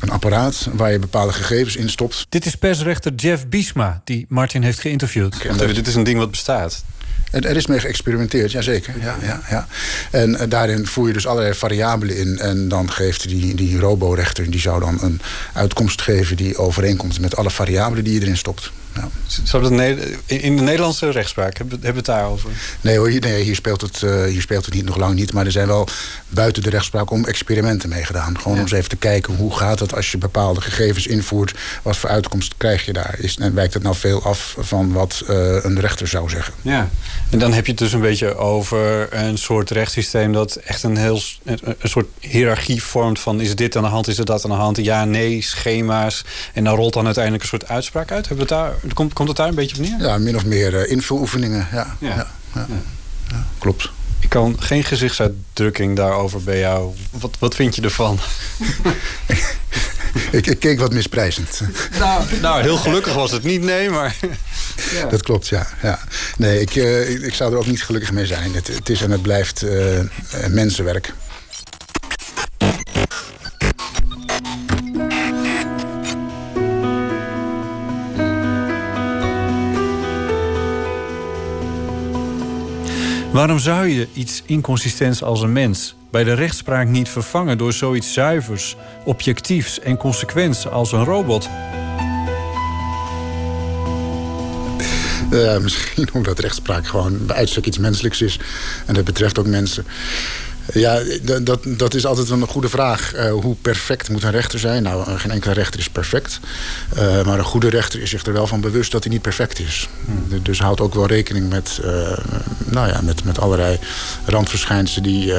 een apparaat waar je bepaalde gegevens in stopt. Dit is persrechter Jeff Biesma, die Martin heeft geïnterviewd. Okay, dit is een ding wat bestaat. Er is mee geëxperimenteerd, jazeker. Ja, ja, ja. En uh, daarin voer je dus allerlei variabelen in. En dan geeft die, die roborechter die zou dan een uitkomst geven die overeenkomt met alle variabelen die je erin stopt. Zou dat in de Nederlandse rechtspraak, hebben we het daarover? Nee hoor, hier, nee, hier, speelt het, uh, hier speelt het niet, nog lang niet. Maar er zijn wel buiten de rechtspraak om experimenten mee gedaan. Gewoon ja. om eens even te kijken hoe gaat het als je bepaalde gegevens invoert. Wat voor uitkomst krijg je daar? Is, en wijkt het nou veel af van wat uh, een rechter zou zeggen? Ja, en dan heb je het dus een beetje over een soort rechtssysteem... dat echt een heel een soort hiërarchie vormt van... is dit aan de hand, is er dat aan de hand? Ja, nee, schema's. En dan rolt dan uiteindelijk een soort uitspraak uit. Hebben we het daar Komt, komt het daar een beetje op neer? Ja, min of meer uh, invuloefeningen. Ja. Ja. Ja, ja. ja. klopt. Ik kan geen gezichtsuitdrukking daarover bij jou. Wat, wat vind je ervan? (laughs) ik, ik, keek wat misprijzend. Nou, nou, heel gelukkig was het niet, nee, maar... Ja. Dat klopt, ja. ja. Nee, ik, uh, ik, ik, zou er ook niet gelukkig mee zijn. Het, het is en het blijft uh, mensenwerk. Waarom zou je iets inconsistents als een mens bij de rechtspraak niet vervangen door zoiets zuivers, objectiefs en consequents als een robot? Uh, misschien omdat rechtspraak gewoon bij uitstek iets menselijks is. En dat betreft ook mensen. Ja, dat, dat is altijd een goede vraag. Eh, hoe perfect moet een rechter zijn? Nou, eh, geen enkele rechter is perfect. Eh, maar een goede rechter is zich er wel van bewust dat hij niet perfect is. D- Dus houdt ook wel rekening met, nou ja, met, met allerlei randverschijnselen... die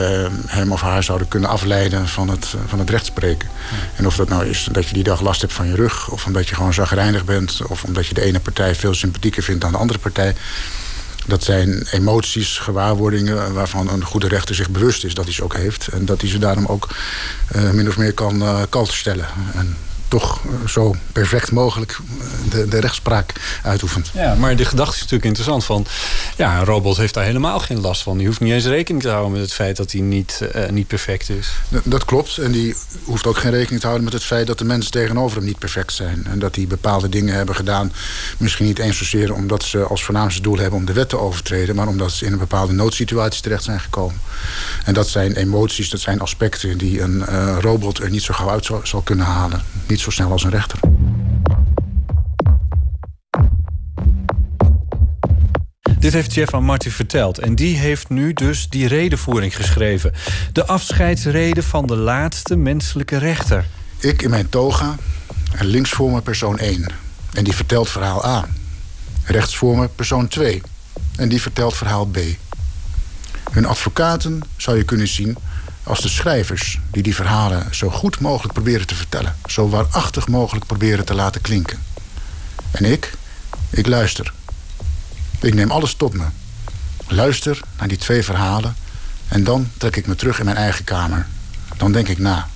hem of haar zouden kunnen afleiden van het, van het rechtspreken. En of dat nou is dat je die dag last hebt van je rug... of omdat je gewoon zagrijnig bent... of omdat je de ene partij veel sympathieker vindt dan de andere partij... Dat zijn emoties, gewaarwordingen waarvan een goede rechter zich bewust is dat hij ze ook heeft. En dat hij ze daarom ook eh, min of meer kan uh, kalter stellen. En toch uh, zo perfect mogelijk de, de rechtspraak uitoefent. Ja, maar de gedachte is natuurlijk interessant van... ja, een robot heeft daar helemaal geen last van. Die hoeft niet eens rekening te houden met het feit dat hij niet, uh, niet perfect is. Dat klopt. En die hoeft ook geen rekening te houden met het feit... dat de mensen tegenover hem niet perfect zijn. En dat die bepaalde dingen hebben gedaan... misschien niet eens zozeer omdat ze als voornaamste doel hebben... om de wet te overtreden... maar omdat ze in een bepaalde noodsituatie terecht zijn gekomen. En dat zijn emoties, dat zijn aspecten... die een uh, robot er niet zo gauw uit zal, zal kunnen halen. Niet zo snel als een rechter. Dit heeft Jeff aan Martin verteld. En die heeft nu dus die redenvoering geschreven. De afscheidsreden van de laatste menselijke rechter. Ik in mijn toga en links voor me persoon 1. En die vertelt verhaal A. Rechts voor me persoon 2. En die vertelt verhaal B. Hun advocaten zou je kunnen zien als de schrijvers die die verhalen zo goed mogelijk proberen te vertellen. Zo waarachtig mogelijk proberen te laten klinken. En ik, ik luister. Ik neem alles tot me. Luister naar die twee verhalen en dan trek ik me terug in mijn eigen kamer. Dan denk ik na.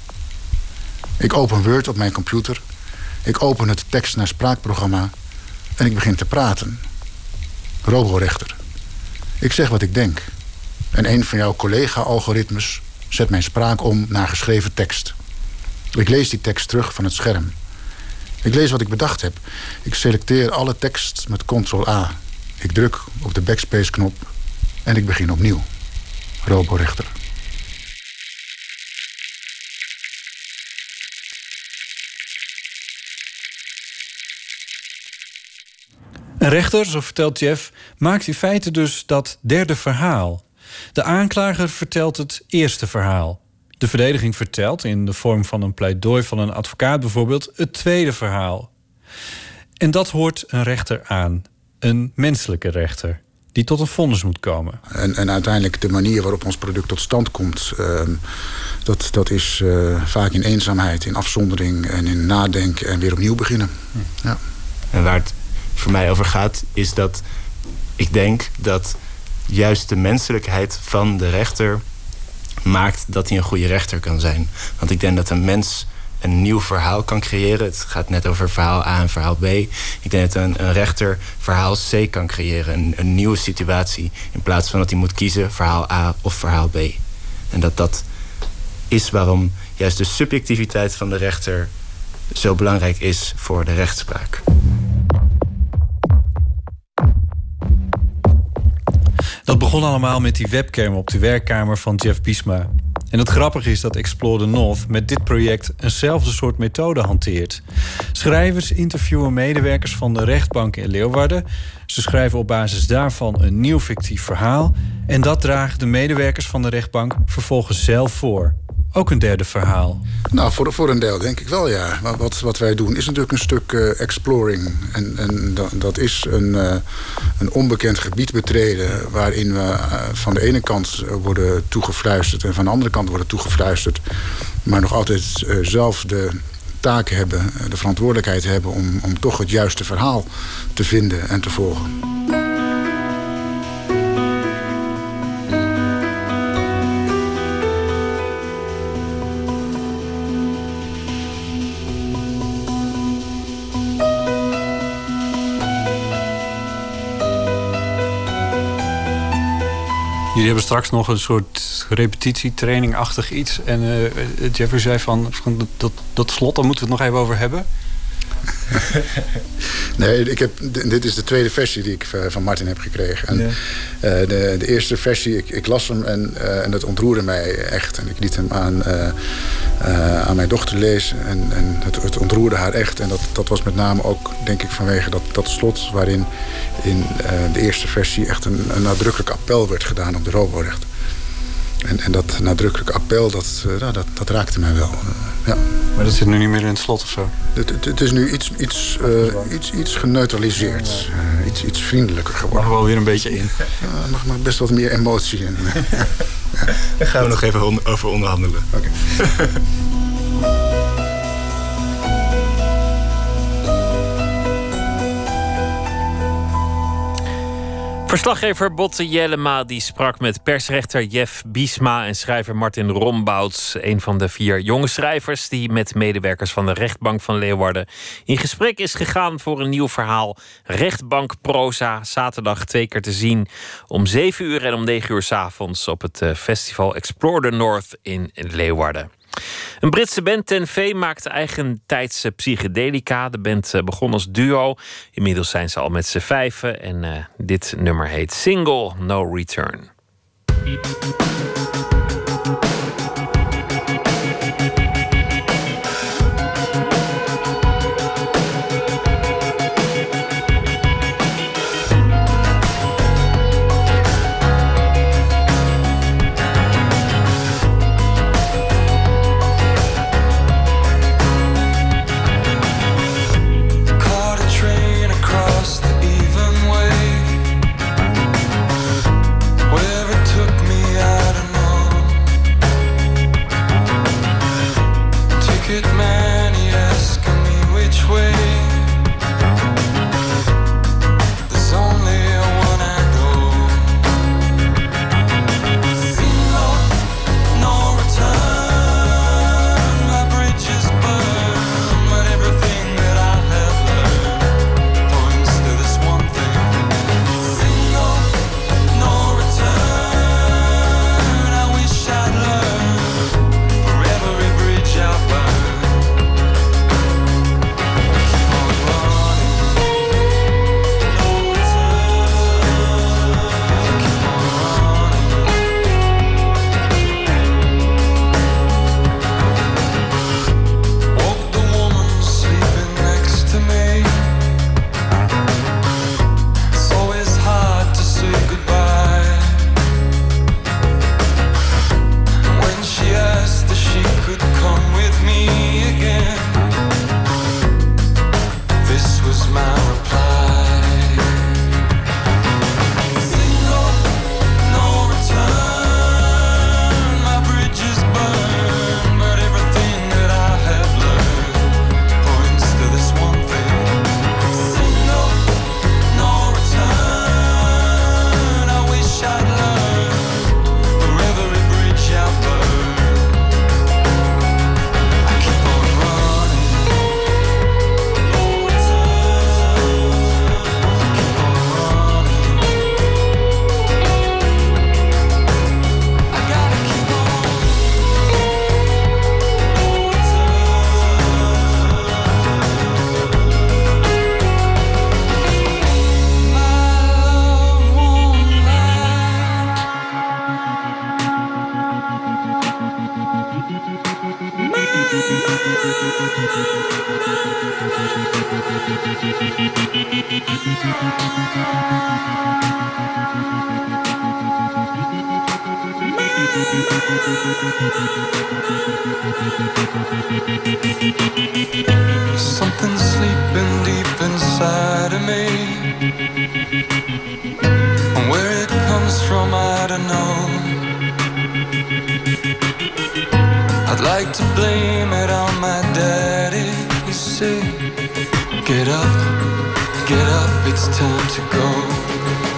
Ik open Word op mijn computer. Ik open het tekst naar spraakprogramma en ik begin te praten. Roborechter. Ik zeg wat ik denk. En een van jouw collega-algoritmes zet mijn spraak om naar geschreven tekst. Ik lees die tekst terug van het scherm. Ik lees wat ik bedacht heb. Ik selecteer alle tekst met ctrl-A. Ik druk op de backspace-knop en ik begin opnieuw. Roborechter. Een rechter, zo vertelt Jeff, maakt in feite dus dat derde verhaal. De aanklager vertelt het eerste verhaal. De verdediging vertelt, in de vorm van een pleidooi van een advocaat bijvoorbeeld, het tweede verhaal. En dat hoort een rechter aan. Een menselijke rechter. Die tot een vonnis moet komen. En, en uiteindelijk de manier waarop ons product tot stand komt... Uh, dat, dat is uh, vaak in eenzaamheid, in afzondering en in nadenken... en weer opnieuw beginnen. Ja. En waar het voor mij over gaat, is dat ik denk dat juist de menselijkheid van de rechter maakt dat hij een goede rechter kan zijn. Want ik denk dat een mens een nieuw verhaal kan creëren. Het gaat net over verhaal A en verhaal B. Ik denk dat een, rechter verhaal C kan creëren. Een, een, nieuwe situatie. In plaats van dat hij moet kiezen verhaal A of verhaal B. En dat dat is waarom juist de subjectiviteit van de rechter zo belangrijk is voor de rechtspraak. Dat begon allemaal met die webcam op de werkkamer van Jeff Biesma. En het grappige is dat Explore the North met dit project eenzelfde soort methode hanteert. Schrijvers interviewen medewerkers van de rechtbank in Leeuwarden. Ze schrijven op basis daarvan een nieuw fictief verhaal. En dat dragen de medewerkers van de rechtbank vervolgens zelf voor. Ook een derde verhaal. Nou, voor, voor een deel denk ik wel, ja. Wat, wat wij doen is natuurlijk een stuk uh, exploring. En, en dat, is een, uh, een onbekend gebied betreden... waarin we uh, van de ene kant worden toegefluisterd... en van de andere kant worden toegefluisterd... maar nog altijd zelf de taak hebben, de verantwoordelijkheid hebben... Om, om toch het juiste verhaal te vinden en te volgen. Jullie hebben straks nog een soort repetitietraining-achtig iets. En uh, Jeffrey zei van, van dat, dat slot, daar moeten we het nog even over hebben. (laughs) nee, ik heb, dit is de tweede versie die ik van Martin heb gekregen. En, ja. uh, de, de, eerste versie, ik, ik las hem en, uh, en dat ontroerde mij echt. En ik liet hem aan, uh, aan mijn dochter lezen en, en het, het, ontroerde haar echt. En dat, dat was met name ook, denk ik, vanwege dat, dat slot... waarin in de eerste versie echt een, een nadrukkelijk appel werd gedaan op de roborechter. En, en dat nadrukkelijke appel, dat, uh, nou, dat, dat raakte mij wel. Ja. Maar dat zit nu niet meer in het slot of zo? Het, het, het is nu iets, iets, uh, iets, iets geneutraliseerd. iets, iets vriendelijker geworden. Mag wel weer een beetje in. Ja, mag, mag best wat meer emotie in. (laughs) Daar gaan we nog even over onderhandelen. Oké. Okay. (laughs) Verslaggever Botte Jellema die sprak met persrechter Jeff Biesma en schrijver Martin Rombouts, een van de vier jonge schrijvers die met medewerkers van de rechtbank van Leeuwarden in gesprek is gegaan voor een nieuw verhaal. Rechtbank Proza, zaterdag twee keer te zien om 7 uur en om 9 uur s avonds op het eh, festival Explore the North in Leeuwarden. Een Britse band Ten V maakt eigentijdse psychedelica. De band eh, begon als duo. Inmiddels zijn ze al met z'n vijven. En uh, dit nummer heet Single No Return. Blame it on my daddy. You say, get up, get up, it's time to go.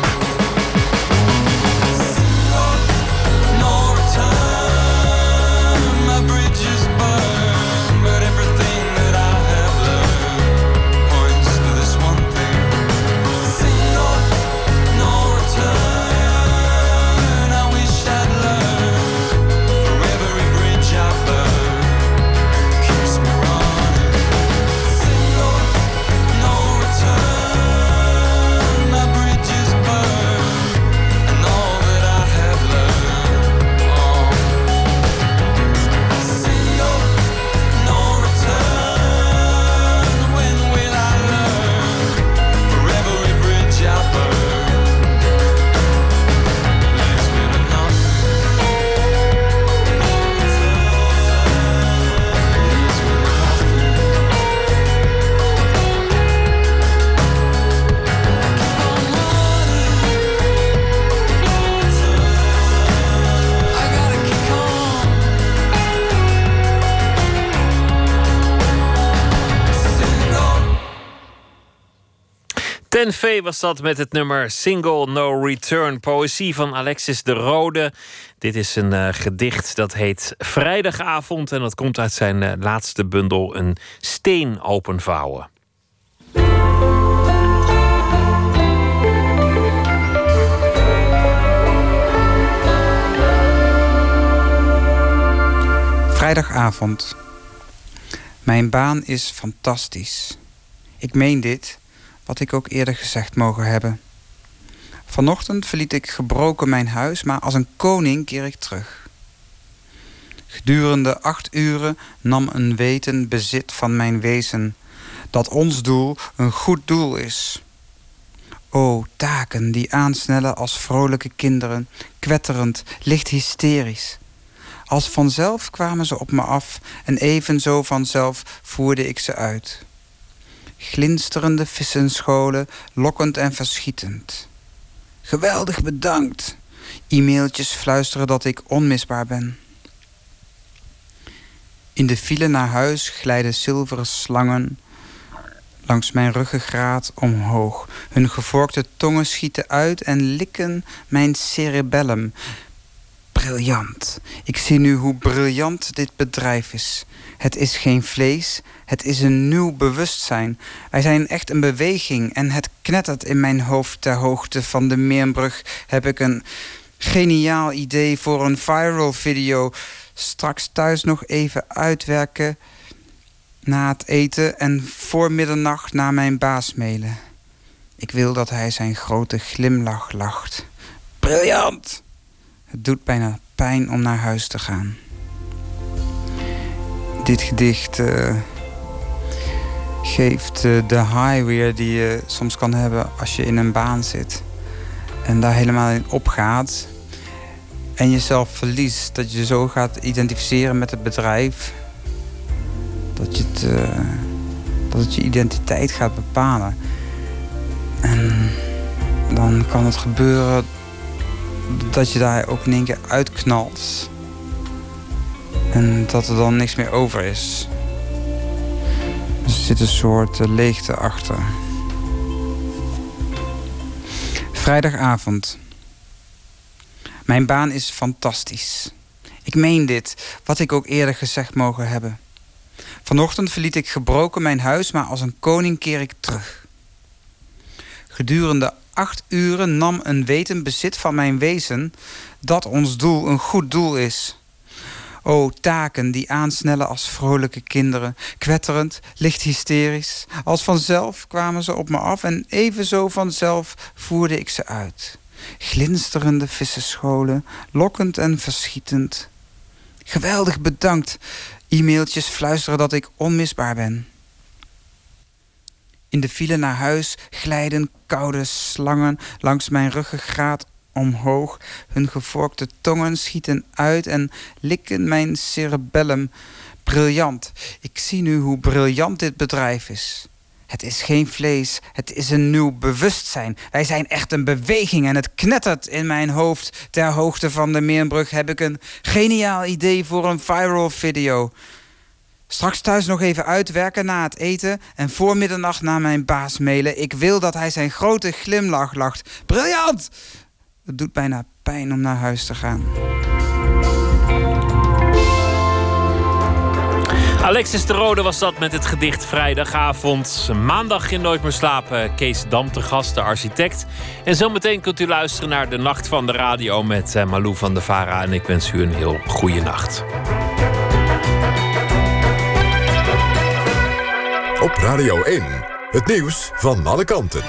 Ten V was dat met het nummer Single No Return. Poëzie van Alexis de Rode. Dit is een uh, gedicht dat heet Vrijdagavond. En dat komt uit zijn uh, laatste bundel, Een steen openvouwen. Vrijdagavond. Mijn baan is fantastisch. Ik meen dit, wat ik ook eerder gezegd mogen hebben. Vanochtend verliet ik gebroken mijn huis, maar als een koning keer ik terug. Gedurende acht uren nam een weten bezit van mijn wezen, dat ons doel een goed doel is. O, taken die aansnellen als vrolijke kinderen, kwetterend, licht hysterisch. Als vanzelf kwamen ze op me af en evenzo vanzelf voerde ik ze uit. Glinsterende vissenscholen, lokkend en verschietend. Geweldig bedankt. E-mailtjes fluisteren dat ik onmisbaar ben. In de file naar huis glijden zilveren slangen langs mijn ruggengraat omhoog. Hun gevorkte tongen schieten uit en likken mijn cerebellum briljant. Ik zie nu hoe briljant dit bedrijf is. Het is geen vlees, het is een nieuw bewustzijn. Wij zijn echt een beweging en het knettert in mijn hoofd ter hoogte van de Meerbrug. Heb ik een geniaal idee voor een viral video. Straks thuis nog even uitwerken na het eten en voor middernacht naar mijn baas mailen. Ik wil dat hij zijn grote glimlach lacht. Briljant! Het doet bijna pijn om naar huis te gaan. Dit gedicht uh, geeft uh, de high weer die je soms kan hebben als je in een baan zit. En daar helemaal in opgaat. En jezelf verliest. Dat je zo gaat identificeren met het bedrijf. Dat, je het, uh, dat het je identiteit gaat bepalen. En dan kan het gebeuren dat je daar ook in één keer uitknalt. En dat er dan niks meer over is. er zit een soort uh, leegte achter. Vrijdagavond. Mijn baan is fantastisch. Ik meen dit, wat ik ook eerder gezegd mogen hebben. Vanochtend verliet ik gebroken mijn huis, maar als een koning keer ik terug. Gedurende acht uren nam een weten bezit van mijn wezen dat ons doel een goed doel is. O taken die aansnellen als vrolijke kinderen, kwetterend, licht hysterisch. Als vanzelf kwamen ze op me af en evenzo vanzelf voerde ik ze uit. Glinsterende vissenscholen, lokkend en verschietend. Geweldig bedankt. E-mailtjes fluisteren dat ik onmisbaar ben. In de file naar huis glijden koude slangen langs mijn ruggengraat omhoog. Hun gevorkte tongen schieten uit en likken mijn cerebellum. Briljant. Ik zie nu hoe briljant dit bedrijf is. Het is geen vlees, het is een nieuw bewustzijn. Wij zijn echt een beweging en het knettert in mijn hoofd. Ter hoogte van de Meerbrug heb ik een geniaal idee voor een viral video. Straks thuis nog even uitwerken na het eten en voor middernacht naar mijn baas mailen. Ik wil dat hij zijn grote glimlach lacht. Briljant! Het doet bijna pijn om naar huis te gaan. Alexis de Rode was dat met het gedicht Vrijdagavond. Maandag in Nooit meer slapen. Kees Dam te gast, de architect. En zometeen kunt u luisteren naar de Nacht van de Radio met eh, Malou van de Vara. En ik wens u een heel goede nacht. Op Radio 1, het nieuws van alle kanten.